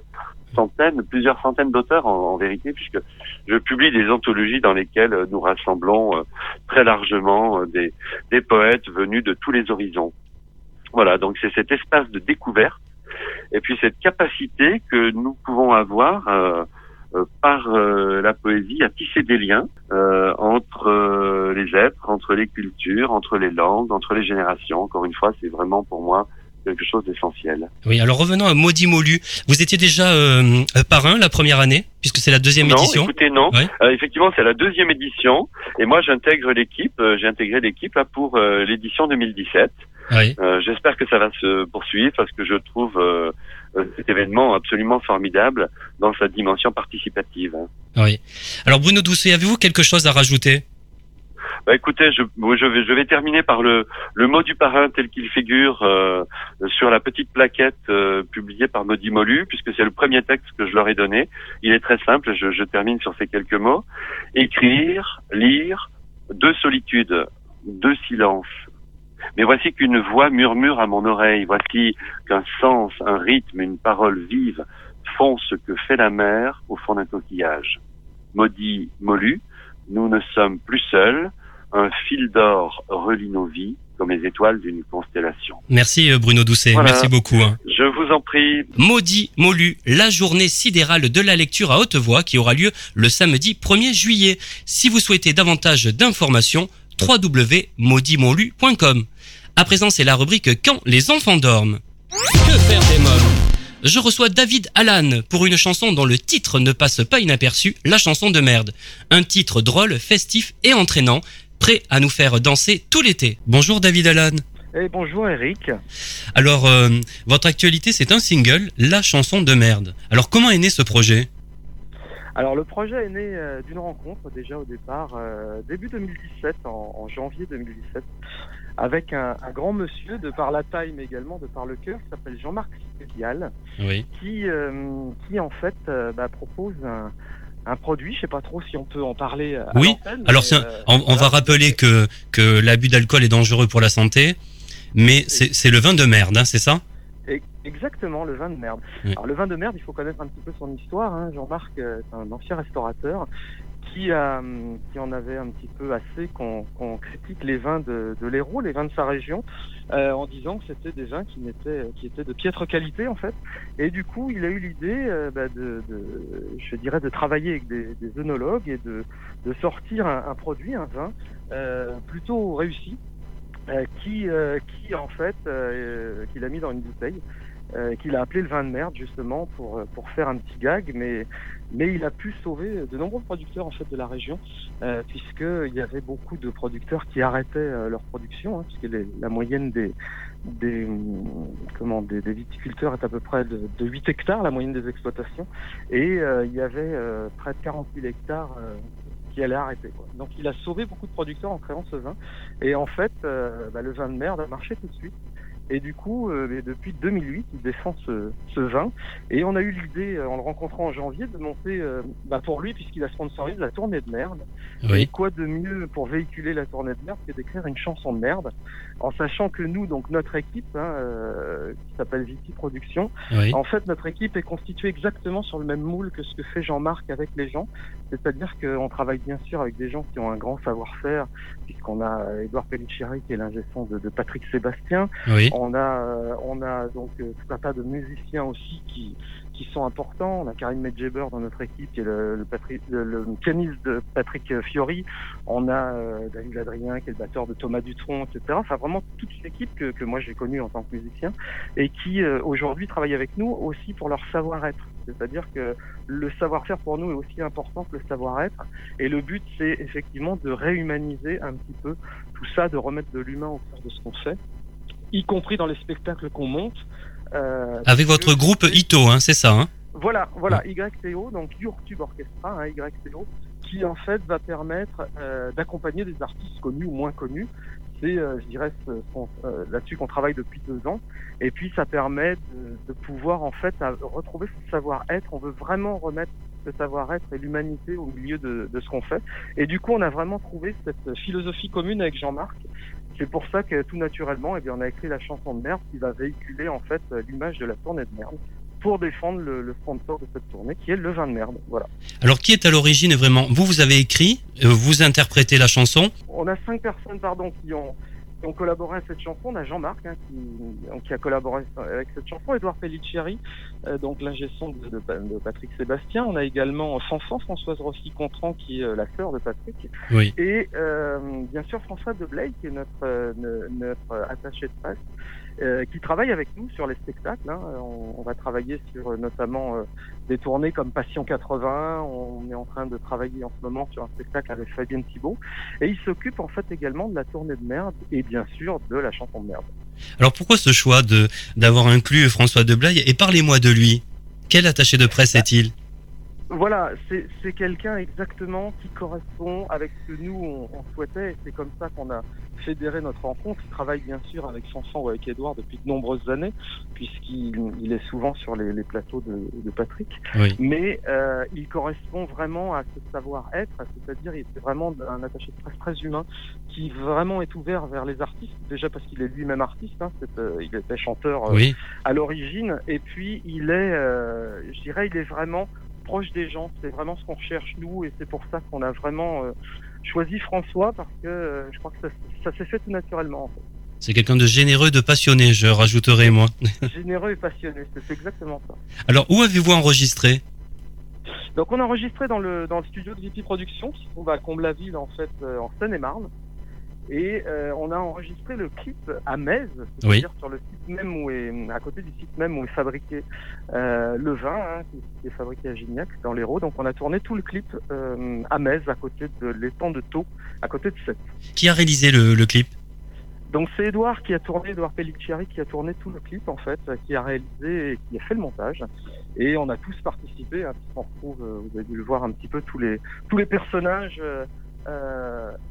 centaines, plusieurs centaines d'auteurs en, vérité, puisque je publie des anthologies dans lesquelles nous rassemblons euh, très largement euh, des, poètes venus de tous les horizons. Voilà, donc c'est cet espace de découverte et puis cette capacité que nous pouvons avoir euh, par la poésie à tisser des liens entre les êtres, entre les cultures, entre les langues, entre les générations. Encore une fois, c'est vraiment pour moi quelque chose d'essentiel. Oui, alors revenons à Maudit Molu. Vous étiez déjà euh, parrain la première année, puisque c'est la deuxième édition écoutez, non. Euh, effectivement, c'est la deuxième édition. Et moi, j'intègre l'équipe, euh, j'ai intégré l'équipe là pour l'édition 2017. Oui. J'espère que ça va se poursuivre parce que je trouve cet événement absolument formidable dans sa dimension participative. Oui. Alors Bruno Doucet, avez-vous quelque chose à rajouter? Bah, écoutez, je, je, vais, je vais terminer par le, le mot du parrain tel qu'il figure euh, sur la petite plaquette euh, publiée par Maudit Molu, puisque c'est le premier texte que je leur ai donné. Il est très simple, je, je termine sur ces quelques mots. Écrire, lire, deux solitudes, deux silences. Mais voici qu'une voix murmure à mon oreille, voici qu'un sens, un rythme, une parole vive font ce que fait la mer au fond d'un coquillage. Maudit Molu, nous ne sommes plus seuls, un fil d'or relie nos vies comme les étoiles d'une constellation. Merci euh, Bruno Doucet, merci beaucoup. Hein. Je vous en prie. Maudit Molu, la journée sidérale de la lecture à haute voix qui aura lieu le samedi 1er juillet. Si vous souhaitez davantage d'informations, www.mauditmolu.com. À présent, c'est la rubrique Quand les enfants dorment. Que faire des mômes? Je reçois David Allan pour une chanson dont le titre ne passe pas inaperçu, la chanson de merde. Un titre drôle, festif et entraînant, prêt à nous faire danser tout l'été. Bonjour David Allan. Et eh, bonjour Eric. Alors, euh, votre actualité, c'est un single, La chanson de merde. Alors, comment est né ce projet? Alors, le projet est né euh, d'une rencontre déjà au départ, euh, début 2017, en, janvier 2017, avec un, grand monsieur, de par la taille mais également de par le cœur, qui s'appelle Jean-Marc oui. qui, qui en fait bah, propose un un produit. Je sais pas trop si on peut en parler. À Oui. Alors, c'est un- on, on va rappeler que, que l'abus d'alcool est dangereux pour la santé, mais c'est c'est le vin de merde, hein, c'est ça? Exactement, le vin de merde. Oui. Alors le vin de merde, il faut connaître un petit peu son histoire. Hein. Jean-Marc euh, est un ancien restaurateur qui, a, hum, qui en avait un petit peu assez qu'on qu'on critique les vins de, de l'Hérault, les vins de sa région, euh, en disant que c'était des vins qui, n'étaient, qui étaient de piètre qualité en fait. Et du coup, il a eu l'idée euh, bah, de, de, je dirais, de travailler avec des, des œnologues et de, de sortir un, un produit, un vin euh, plutôt réussi, euh, qui, euh, qui en fait, euh, qu'il a mis dans une bouteille, euh, qu'il a appelé le vin de merde justement pour euh, pour faire un petit gag, mais mais il a pu sauver de nombreux producteurs en fait de la région, euh, puisque il y avait beaucoup de producteurs qui arrêtaient euh, leur production, hein, puisque la moyenne des des hum, comment des, viticulteurs est à peu près de, de 8 hectares, la moyenne des exploitations, et euh, il y avait euh, près de 40 000 hectares euh, qui allaient arrêter. Donc il a sauvé beaucoup de producteurs en créant ce vin. Et en fait, euh, bah, le vin de merde a marché tout de suite. Et du coup, euh, depuis 2008, il défend ce, ce vin. Et on a eu l'idée, euh, en le rencontrant en janvier, de monter, euh, bah, pour lui, puisqu'il a sponsorisé la tournée de merde. Oui. Et quoi de mieux pour véhiculer la tournée de merde que d'écrire une chanson de merde, en sachant que nous, donc notre équipe, hein, euh, qui s'appelle Viti Productions, Oui. en fait, notre équipe est constituée exactement sur le même moule que ce que fait Jean-Marc avec les gens. C'est-à-dire qu'on travaille bien sûr avec des gens qui ont un grand savoir-faire, puisqu'on a euh, Edouard Pelliceri qui est l'ingé de, de Patrick Sébastien. Oui. On euh, on a donc euh, tout un tas de musiciens aussi qui, sont importants. On a Karim Medjeber dans notre équipe, qui est le, pianiste de Patrick Fiori. On a euh, David Adrien, qui est le batteur de Thomas Dutronc, etc. Enfin, vraiment toute une équipe que, moi j'ai connue en tant que musicien et qui aujourd'hui travaille avec nous aussi pour leur savoir-être. C'est-à-dire que le savoir-faire pour nous est aussi important que le savoir-être. Et le but, c'est effectivement de réhumaniser un petit peu tout ça, de remettre de l'humain au cœur de ce qu'on fait, y compris dans les spectacles qu'on monte. Euh, Avec votre groupe Ito, hein, c'est ça hein voilà, voilà, YTO, donc YourTube Orchestra, hein, YTO, qui en fait va permettre euh, d'accompagner des artistes connus ou moins connus. C'est, euh, je dirais, ce- euh, là-dessus qu'on travaille depuis deux ans. Et puis, ça permet de, de pouvoir en fait à- retrouver ce savoir-être. On veut vraiment remettre ce savoir-être et l'humanité au milieu de, de ce qu'on fait. Et du coup, on a vraiment trouvé cette philosophie commune avec Jean-Marc. C'est pour ça que tout naturellement, eh bien, on a écrit la chanson de merde qui va véhiculer en fait euh, l'image de la tournée de merde pour défendre le, le sponsor de cette tournée qui est le vin de merde. Voilà. Alors, qui est à l'origine vraiment? Vous, vous avez écrit, euh, vous interprétez la chanson? On a cinq personnes pardon qui ont qui ont collaboré à cette chanson. On a Jean-Marc hein, qui, qui a collaboré avec cette chanson, Edouard Pelliceri, euh, donc l'ingé son de, de- de Patrick Sébastien. On a également Fanfan, Françoise Rossi-Contran qui est euh, la sœur de Patrick. Oui. Et euh, bien sûr François Deblay qui est notre, euh, notre attaché de presse. Euh, qui travaille avec nous sur les spectacles. hein. On, on va travailler sur euh, notamment euh, des tournées comme Passion 80. On est en train de travailler en ce moment sur un spectacle avec Fabienne Thibault. Et il s'occupe en fait également de la tournée de merde et bien sûr de la chanson de merde. Alors, pourquoi ce choix de d'avoir inclus François Deblaye? Et parlez-moi de lui. Quel attaché de presse est-il? Voilà, c'est quelqu'un exactement qui correspond avec ce que nous on, on souhaitait. C'est comme ça qu'on a fédéré notre rencontre. Il travaille bien sûr avec Sanson ou avec Edouard depuis de nombreuses années, puisqu'il il est souvent sur les, les plateaux de, de Patrick. Oui. Mais euh, il correspond vraiment à ce savoir-être, c'est-à-dire il est vraiment un attaché de presse très humain qui vraiment est ouvert vers les artistes. Déjà parce qu'il est lui-même artiste, hein, c'est, euh, il était chanteur euh, Oui. à l'origine, et puis il est, euh, je dirais, il est vraiment proche des gens. C'est vraiment ce qu'on recherche nous, et c'est pour ça qu'on a vraiment euh, choisi François parce que euh, je crois que ça, ça s'est fait tout naturellement. En fait. C'est quelqu'un de généreux, de passionné, je rajouterai moi. Généreux et passionné, c'est c'est exactement ça. Alors, où avez-vous enregistré? Donc on a enregistré dans le dans le studio de VP Productions qui se trouve à Comble-la-Ville en fait euh, en Seine-et-Marne. Et euh, on a enregistré le clip à Metz, c'est-à-dire sur le site même où est à côté du site même où est fabriqué euh, le vin, hein, qui, qui est fabriqué à Gignac dans l'Hérault. Donc on a tourné tout le clip euh, à Metz, à côté de l'étang de Thau, à côté de Sète. Qui a réalisé le, le clip? Donc c'est Edouard qui a tourné, Edouard Pellicciari qui a tourné tout le clip en fait, qui a réalisé et qui a fait le montage. Et on a tous participé, hein, puisqu'on retrouve, vous avez dû le voir un petit peu, tous les tous les personnages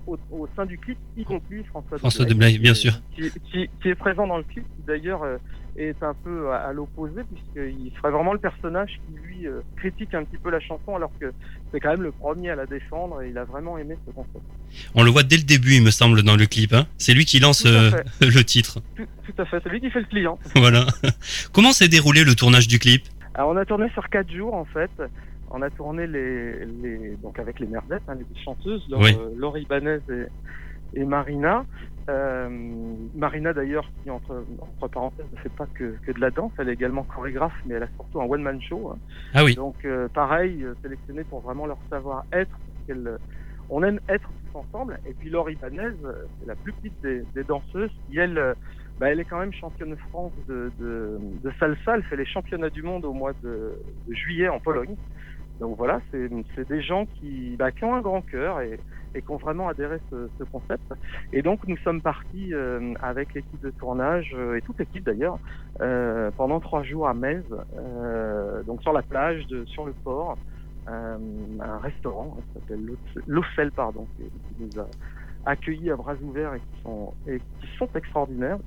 au, au, sein du clip, y compris François, François Deblaye, bien sûr. Qui, qui, qui, est présent dans le clip, qui d'ailleurs est un peu à, l'opposé, puisqu'il serait vraiment le personnage qui, lui, critique un petit peu la chanson, alors que c'est quand même le premier à la défendre et il a vraiment aimé ce concept. On le voit dès le début, il me semble, dans le clip. Hein c'est lui qui lance le titre. Tout, tout à fait, c'est lui qui fait le client. Voilà. Comment s'est déroulé le tournage du clip? Alors, on a tourné sur quatre jours, en fait. On a tourné les, les donc avec les mervettes, hein, les chanteuses, Laurie Ibanez et, et Marina. Euh, Marina d'ailleurs, qui entre, entre parenthèses ne fait pas que, que, de la danse, elle est également chorégraphe, mais elle a surtout un one-man show. Hein. Ah oui. Donc euh, pareil, euh, sélectionné pour vraiment leur savoir-être, on aime être tous ensemble. Et puis Laurie Ibanez, c'est la plus petite des, des danseuses, qui elle, bah, elle est quand même championne de France de, de, de, salsa. Elle fait les championnats du monde au mois de, de juillet en Pologne. Donc voilà, c'est des gens qui, bah, qui ont un grand cœur et, et qui ont vraiment adhéré ce, ce concept. Et donc nous sommes partis euh, avec l'équipe de tournage euh, et toute l'équipe d'ailleurs euh, pendant trois jours à Metz, euh, donc sur la plage, de, sur le port, euh, un restaurant qui s'appelle l'Ocel, pardon, qui, qui, nous a accueillis à bras ouverts et qui sont, et qui sont extraordinaires.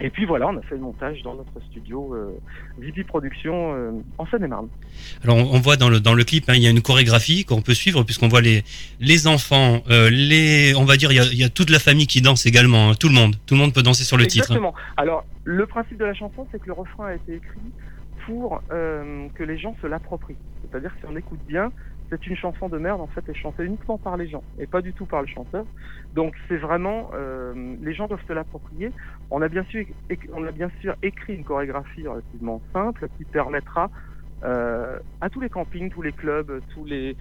Et puis voilà, on a fait le montage dans notre studio euh, VP Production euh, en Seine-et-Marne. Alors on, voit dans le dans le clip, hein, il y a une chorégraphie qu'on peut suivre puisqu'on voit les les enfants, euh, les on va dire il y, a, il y, a, toute la famille qui danse également, hein, tout le monde, tout le monde peut danser sur le Exactement. titre. Hein. Alors le principe de la chanson, c'est que le refrain a été écrit pour euh, que les gens se l'approprient. C'est-à-dire que si on écoute bien, c'est une chanson de merde en fait est chantée uniquement par les gens et pas du tout par le chanteur. Donc c'est vraiment euh, les gens doivent se l'approprier. On a bien sûr on a bien sûr écrit une chorégraphie relativement simple qui permettra euh, à tous les campings, tous les clubs, tous les,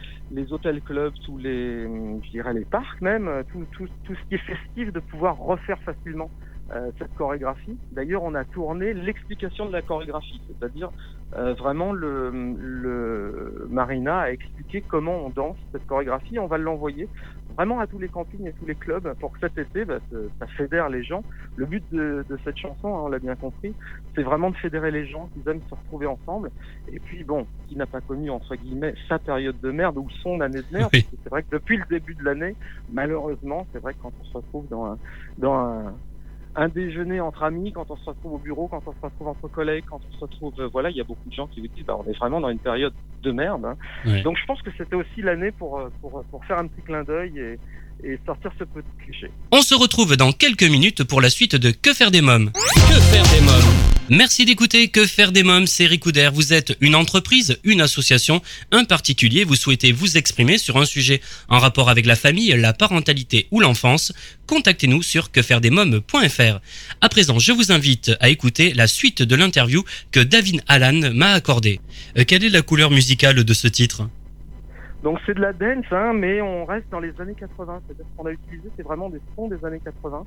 hôtels clubs, tous les je dirais les parcs même, tout, tout, tout ce qui est festif de pouvoir refaire facilement euh, cette chorégraphie. D'ailleurs, on a tourné l'explication de la chorégraphie, c'est-à-dire euh, vraiment le, le, Marina a expliqué comment on danse cette chorégraphie. On va l'envoyer vraiment à tous les campings et tous les clubs pour que cet été, bah, ça fédère les gens. Le but de, de cette chanson, hein, on l'a bien compris, c'est vraiment de fédérer les gens qui aiment se retrouver ensemble. Et puis bon, qui n'a pas connu entre guillemets sa période de merde ou son année de merde, oui. c'est vrai que depuis le début de l'année, malheureusement, c'est vrai que quand on se retrouve dans un, dans un un déjeuner entre amis, quand on se retrouve au bureau, quand on se retrouve entre collègues, quand on se retrouve, euh, voilà, il y a beaucoup de gens qui vous disent, bah, on est vraiment dans une période de merde. Hein. Oui. Donc je pense que c'était aussi l'année pour, euh, pour, pour faire un petit clin d'œil et, et sortir ce petit cliché. On se retrouve dans quelques minutes pour la suite de Que faire des mômes? Que faire des mômes? Merci d'écouter Que faire des mômes, c'est Ricoudère. Vous êtes une entreprise, une association, un particulier, vous souhaitez vous exprimer sur un sujet en rapport avec la famille, la parentalité ou l'enfance, contactez-nous sur quefairedesmômes.fr. À présent, je vous invite à écouter la suite de l'interview que David Allan m'a accordée. Euh, quelle est la couleur musicale de ce titre? Donc c'est de la dance, hein, mais on reste dans les années 80. C'est-à-dire qu'on a utilisé, c'est vraiment des sons des années 80.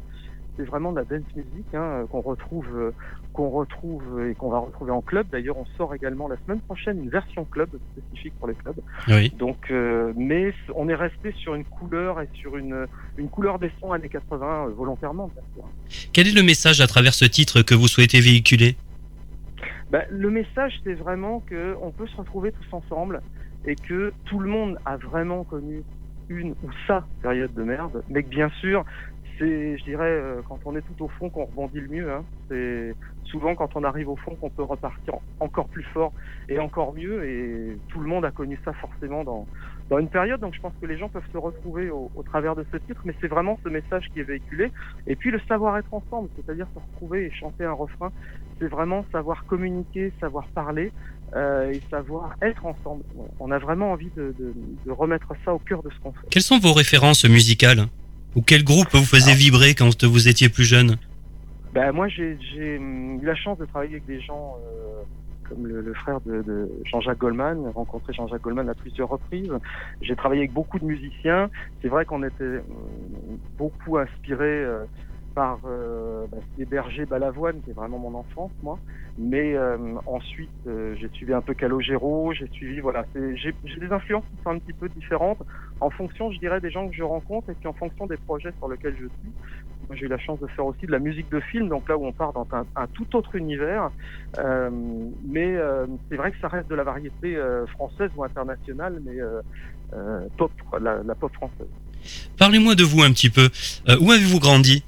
C'est vraiment de la dance music hein, qu'on retrouve, euh, qu'on retrouve et qu'on va retrouver en club. D'ailleurs, on sort également la semaine prochaine une version club spécifique pour les clubs. Oui. Donc, euh, mais on est resté sur une couleur et sur une une couleur des sons années 80 euh, volontairement. Quel est le message à travers ce titre que vous souhaitez véhiculer? Ben, le message, c'est vraiment que on peut se retrouver tous ensemble et que tout le monde a vraiment connu une ou sa période de merde, mais que bien sûr, c'est, je dirais, euh, quand on est tout au fond qu'on rebondit le mieux. Hein. C'est souvent quand on arrive au fond qu'on peut repartir encore plus fort et encore mieux. Et tout le monde a connu ça forcément dans, dans une période. Donc je pense que les gens peuvent se retrouver au, au travers de ce titre, mais c'est vraiment ce message qui est véhiculé. Et puis le savoir-être ensemble, c'est-à-dire se retrouver et chanter un refrain, c'est vraiment savoir communiquer, savoir parler. Euh, et savoir être ensemble. On a vraiment envie de, de, de remettre ça au cœur de ce qu'on fait. Quelles sont vos références musicales? Ou quel groupe vous faisait vibrer quand vous étiez plus jeune ben, Moi, j'ai eu la chance de travailler avec des gens euh, comme le, le, frère de, de Jean-Jacques Goldman, rencontré Jean-Jacques Goldman à plusieurs reprises. J'ai travaillé avec beaucoup de musiciens. C'est vrai qu'on était beaucoup inspiré euh, par euh, bah, Berger Balavoine, qui est vraiment mon enfance, moi. Mais euh, ensuite, euh, j'ai suivi un peu Calogero, j'ai suivi, voilà, j'ai des influences qui sont un petit peu différentes en fonction, je dirais, des gens que je rencontre et puis en fonction des projets sur lesquels je suis. Moi, j'ai eu la chance de faire aussi de la musique de film, donc là où on part dans un, tout autre univers. Euh, mais c'est vrai que ça reste de la variété française ou internationale, mais la, pop française. Parlez-moi de vous un petit peu. Où avez-vous grandi?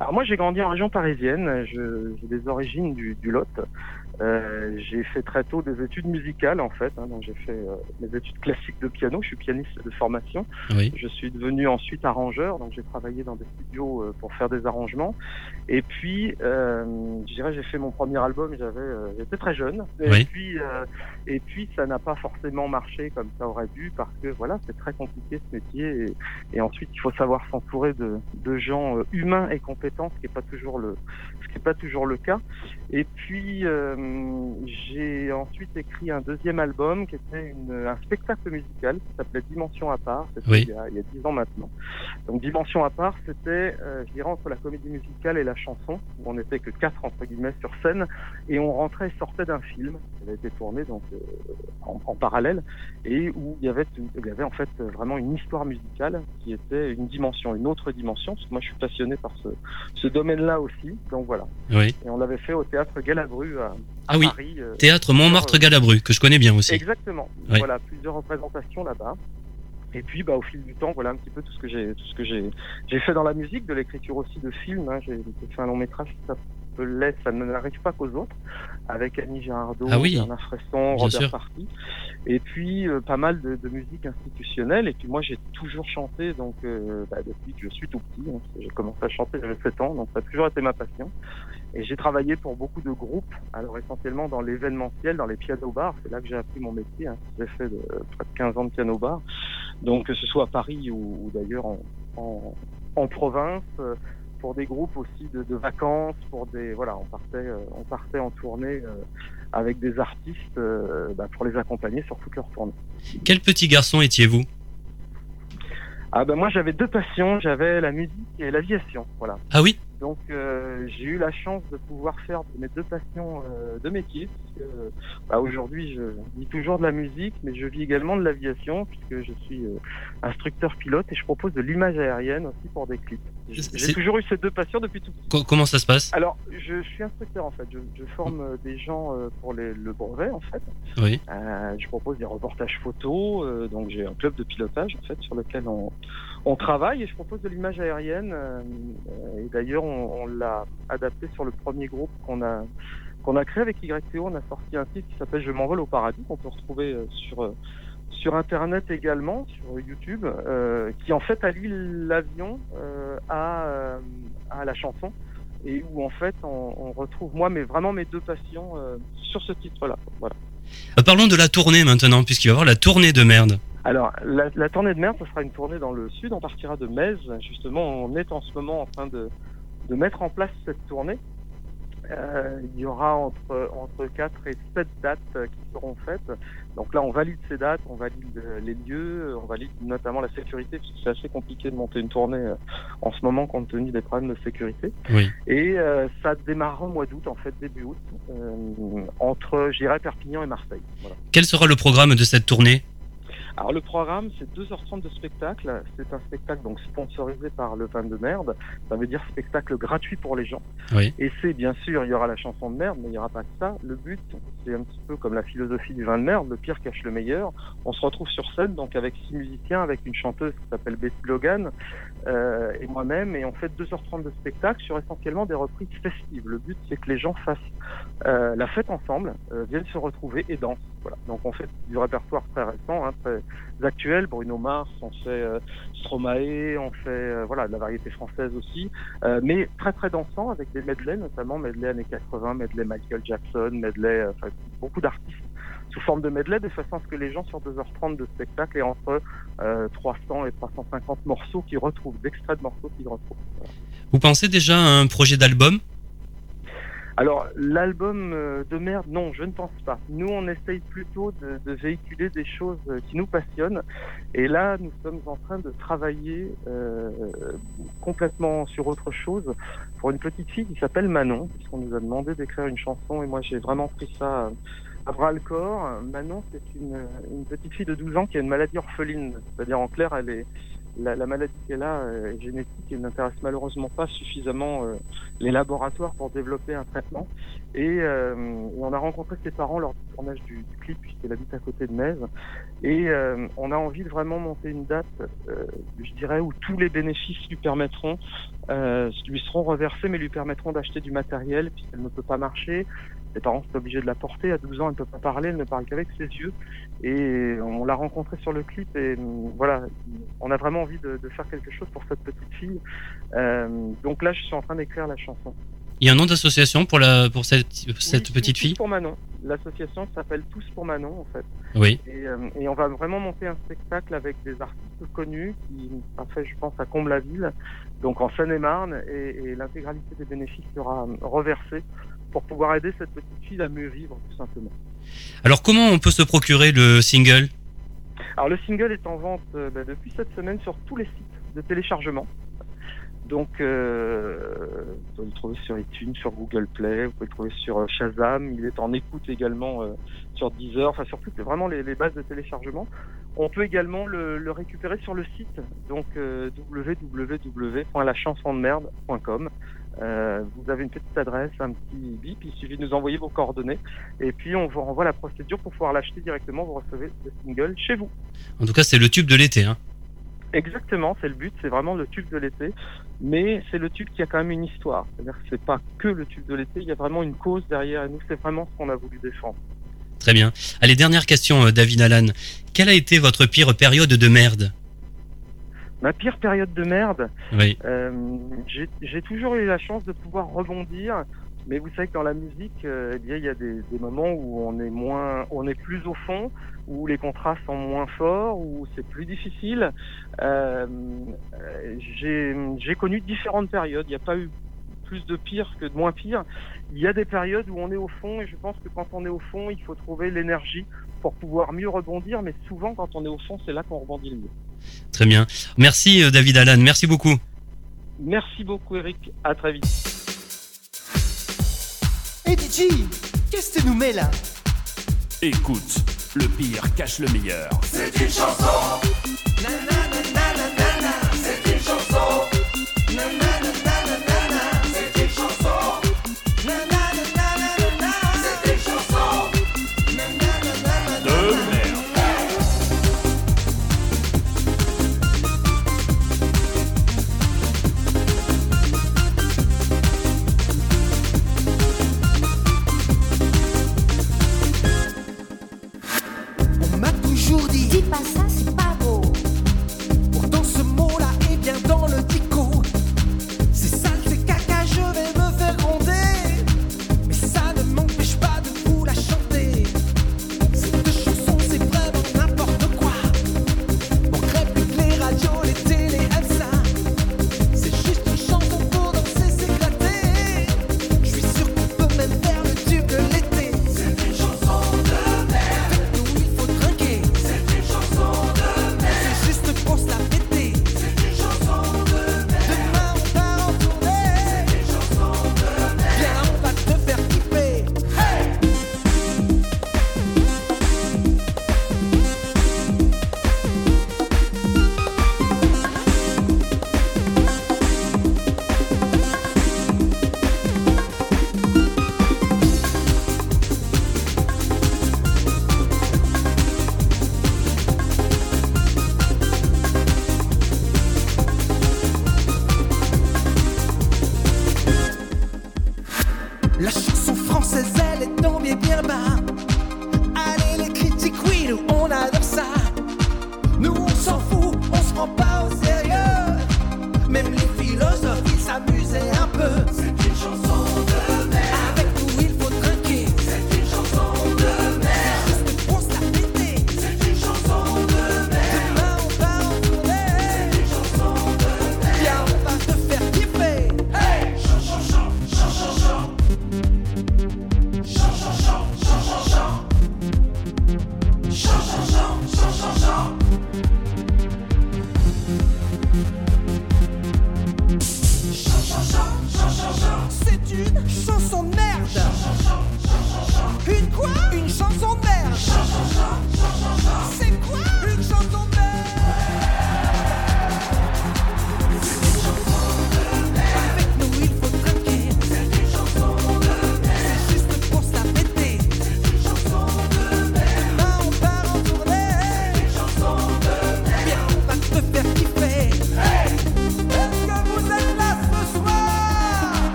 Alors moi j'ai grandi en région parisienne, j'ai des origines du, du Lot. Euh, j'ai fait très tôt des études musicales en fait, hein, donc j'ai fait euh, mes études classiques de piano, je suis pianiste de formation. Oui. Je suis devenu ensuite arrangeur, donc j'ai travaillé dans des studios euh, pour faire des arrangements. Et puis, euh, je dirais, j'ai fait mon premier album, j'avais, euh, j'étais très jeune. Et Oui. puis, euh, et puis, ça n'a pas forcément marché comme ça aurait dû, parce que voilà, c'est très compliqué ce métier. Et, et ensuite, il faut savoir s'entourer de, de gens humains et compétents, ce qui n'est pas toujours le, ce qui est pas toujours le cas. Et puis, euh, j'ai ensuite écrit un deuxième album qui était une, un spectacle musical qui s'appelait Dimension à part. C'était Oui. il, y a, dix ans maintenant. Donc, Dimension à part, c'était, euh, je dirais, entre la comédie musicale et la chanson, où on n'était que quatre, entre guillemets, sur scène, et on rentrait et sortait d'un film qui avait été tourné donc, euh, en, en parallèle, et où il y, avait, il y avait en fait vraiment une histoire musicale qui était une dimension, une autre dimension, parce que moi je suis passionné par ce, ce domaine-là aussi, donc voilà. Oui. Et on l'avait fait au théâtre Galabru à Ah oui, Paris. euh, Théâtre sur, Montmartre euh, Galabru, que je connais bien aussi. Exactement. Oui. Voilà, plusieurs représentations là-bas. Et puis, bah, au fil du temps, voilà un petit peu tout ce que j'ai, tout ce que j'ai, j'ai fait dans la musique, de l'écriture aussi de films. Hein. J'ai, j'ai fait un long métrage qui s'appelait Ça ne n'arrive pas qu'aux autres, avec Annie Girardot, Ah oui, Bernard Fresson, Robert sûr. Party. Et puis, euh, pas mal de, de musique institutionnelle. Et puis, moi, j'ai toujours chanté, donc, euh, bah, depuis que je suis tout petit. hein. J'ai commencé à chanter, j'avais 7 ans, donc ça a toujours été ma passion. Et j'ai travaillé pour beaucoup de groupes, alors essentiellement dans l'événementiel, dans les piano-bars. C'est là que j'ai appris mon métier. Hein. J'ai fait de, près de 15 ans de piano-bar. Donc que ce soit à Paris ou, ou d'ailleurs en, en, en province, euh, pour des groupes aussi de, de vacances, pour des voilà, on partait, euh, on partait en tournée euh, avec des artistes euh, bah, pour les accompagner sur toute leur tournée. Quel petit garçon étiez-vous? Ah ben moi j'avais deux passions, j'avais la musique et l'aviation, voilà. Ah oui? Donc euh, j'ai eu la chance de pouvoir faire de mes deux passions euh, de métier. Puisque, euh, bah, aujourd'hui je vis toujours de la musique, mais je vis également de l'aviation puisque je suis euh, instructeur pilote et je propose de l'image aérienne aussi pour des clips. J'ai toujours eu ces deux passions depuis tout petit. Co- Comment ça se passe? Alors je, suis instructeur en fait, je, je forme des gens pour les- le brevet en fait. Oui. Je propose des reportages photos, donc j'ai un club de pilotage en fait sur lequel on, on travaille et je propose de l'image aérienne. euh, et d'ailleurs, on, l'a adapté sur le premier groupe qu'on a qu'on a créé avec YTO. On a sorti un titre qui s'appelle Je m'envole au paradis qu'on peut retrouver euh, sur euh, sur internet également, sur YouTube, euh, qui en fait allie l'avion euh, à euh, à la chanson et où en fait on, on retrouve moi mais vraiment mes deux passions sur ce titre-là. Voilà. Parlons de la tournée maintenant, puisqu'il va y avoir la tournée de merde. Alors, la, la tournée de merde, ce sera une tournée dans le sud. On partira de Metz. Justement, on est en ce moment en train de, de mettre en place cette tournée. Euh, il y aura entre, entre 4 et 7 dates euh, qui seront faites. Donc là, on valide ces dates, on valide euh, les lieux, on valide notamment la sécurité, parce que c'est assez compliqué de monter une tournée en ce moment compte tenu des problèmes de sécurité. Oui. Et euh, ça démarrera au mois d'août, en fait, début août, euh, entre, je dirais, Perpignan et Marseille. Voilà. Quel sera le programme de cette tournée? Alors le programme, c'est 2h30 de spectacle. C'est un spectacle donc sponsorisé par le vin de merde. Ça veut dire spectacle gratuit pour les gens. Oui. Et c'est bien sûr, il y aura la chanson de merde, mais il n'y aura pas que ça. Le but, c'est un petit peu comme la philosophie du vin de merde, le pire cache le meilleur. On se retrouve sur scène donc avec six musiciens, avec une chanteuse qui s'appelle Betty Logan euh, et moi-même, et on fait 2h30 de spectacle sur essentiellement des reprises festives. Le but, c'est que les gens fassent euh, la fête ensemble, euh, viennent se retrouver et dansent. Donc on fait du répertoire très récent, hein, très actuel. Bruno Mars, on fait euh, Stromae, on fait euh, voilà de la variété française aussi, euh, mais très très dansant avec des medley, notamment medley années 80, medley Michael Jackson, medley, enfin beaucoup d'artistes sous forme de medley, de façon à ce que les gens sur 2h30 de spectacle aient entre euh, 300 et 350 morceaux qu'ils retrouvent, d'extraits de morceaux qu'ils retrouvent. Vous pensez déjà à un projet d'album? Alors, l'album euh, de merde, non, je ne pense pas. Nous, on essaye plutôt de, de véhiculer des choses euh, qui nous passionnent. Et là, nous sommes en train de travailler euh, complètement sur autre chose pour une petite fille qui s'appelle Manon, puisqu'on nous a demandé d'écrire une chanson. Et moi, j'ai vraiment pris ça à bras le corps. Manon, c'est une, une petite fille de 12 ans qui a une maladie orpheline. C'est-à-dire, en clair, elle est la, la maladie qu'elle a euh, est génétique et n'intéresse malheureusement pas suffisamment euh, les laboratoires pour développer un traitement. Et, euh, on a rencontré ses parents lors du tournage du, du clip, puisqu'elle habite à côté de Metz. Et euh, on a envie de vraiment monter une date, euh, je dirais, où tous les bénéfices lui permettront, euh, lui seront reversés, mais lui permettront d'acheter du matériel, puisqu'elle ne peut pas marcher. Ses parents sont obligés de la porter. À 12 ans, elle ne peut pas parler, elle ne parle qu'avec ses yeux. Et on l'a rencontrée sur le clip et euh, voilà, on a vraiment envie de, de faire quelque chose pour cette petite fille. Euh, donc là, je suis en train d'écrire la chanson. Il y a un nom d'association pour, la, pour cette, cette Oui, petite Tous fille pour Manon. L'association s'appelle Tous pour Manon, en fait. Oui. Et, euh, et on va vraiment monter un spectacle avec des artistes connus qui a fait, je pense, à Comble-la-Ville, donc en Seine-et-Marne, et, et l'intégralité des bénéfices sera reversée pour pouvoir aider cette petite fille à mieux vivre, tout simplement. Alors comment on peut se procurer le single? Alors le single est en vente euh, bah, depuis cette semaine sur tous les sites de téléchargement. Donc euh, vous pouvez le trouver sur iTunes, sur Google Play, vous pouvez le trouver sur euh, Shazam, il est en écoute également euh, sur Deezer, enfin sur toutes vraiment les, les bases de téléchargement. On peut également le, le récupérer sur le site, donc euh, www.lachansondemerde.com. Euh, vous avez une petite adresse, un petit bip, il suffit de nous envoyer vos coordonnées et puis on vous renvoie la procédure pour pouvoir l'acheter directement, vous recevez le single chez vous. En tout cas, c'est le tube de l'été. Hein. Exactement, c'est le but, c'est vraiment le tube de l'été, mais c'est le tube qui a quand même une histoire. C'est-à-dire que c'est pas que le tube de l'été, il y a vraiment une cause derrière et nous, c'est vraiment ce qu'on a voulu défendre. Très bien. Allez, dernière question, euh, David Allan. Quelle a été votre pire période de merde? Ma pire période de merde, Oui. euh, j'ai toujours eu la chance de pouvoir rebondir, mais vous savez que dans la musique, euh, eh il y a des, des moments où on est moins, on est plus au fond, où les contrats sont moins forts, où c'est plus difficile. Euh, j'ai connu différentes périodes. Il n'y a pas eu plus de pire que de moins pire. Il y a des périodes où on est au fond et je pense que quand on est au fond, il faut trouver l'énergie pour pouvoir mieux rebondir. Mais souvent, quand on est au fond, c'est là qu'on rebondit le mieux. Très bien. Merci, euh, David Allan. Merci beaucoup. Merci beaucoup, Eric. À très vite. Hey DJ, qu'est-ce que tu nous mets là? Écoute, le pire cache le meilleur. C'est une chanson.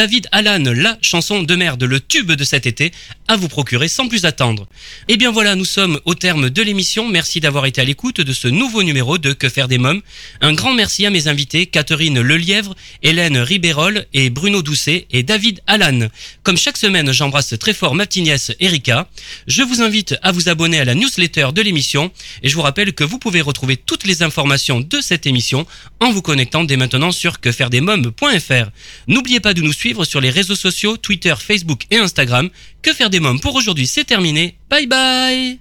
David Allan, la chanson de merde, le tube de cet été, à vous procurer sans plus attendre. Et bien voilà, nous sommes au terme de l'émission. Merci d'avoir été à l'écoute de ce nouveau numéro de Que faire des mômes. Un grand merci à mes invités, Catherine Lelièvre, Hélène Ribérol et Bruno Doucet et David Allan. Comme chaque semaine, j'embrasse très fort ma petite nièce Erika. Je vous invite à vous abonner à la newsletter de l'émission et je vous rappelle que vous pouvez retrouver toutes les informations de cette émission en vous connectant dès maintenant sur quefairedesmoms.fr. N'oubliez pas de nous suivre sur les réseaux sociaux Twitter, Facebook et Instagram. Que faire des mômes pour aujourd'hui, c'est terminé. Bye bye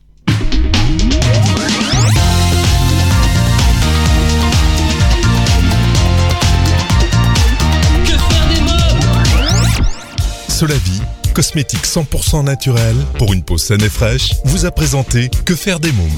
Solavi, cosmétique 100% naturel pour une peau saine et fraîche, vous a présenté Que faire des mômes?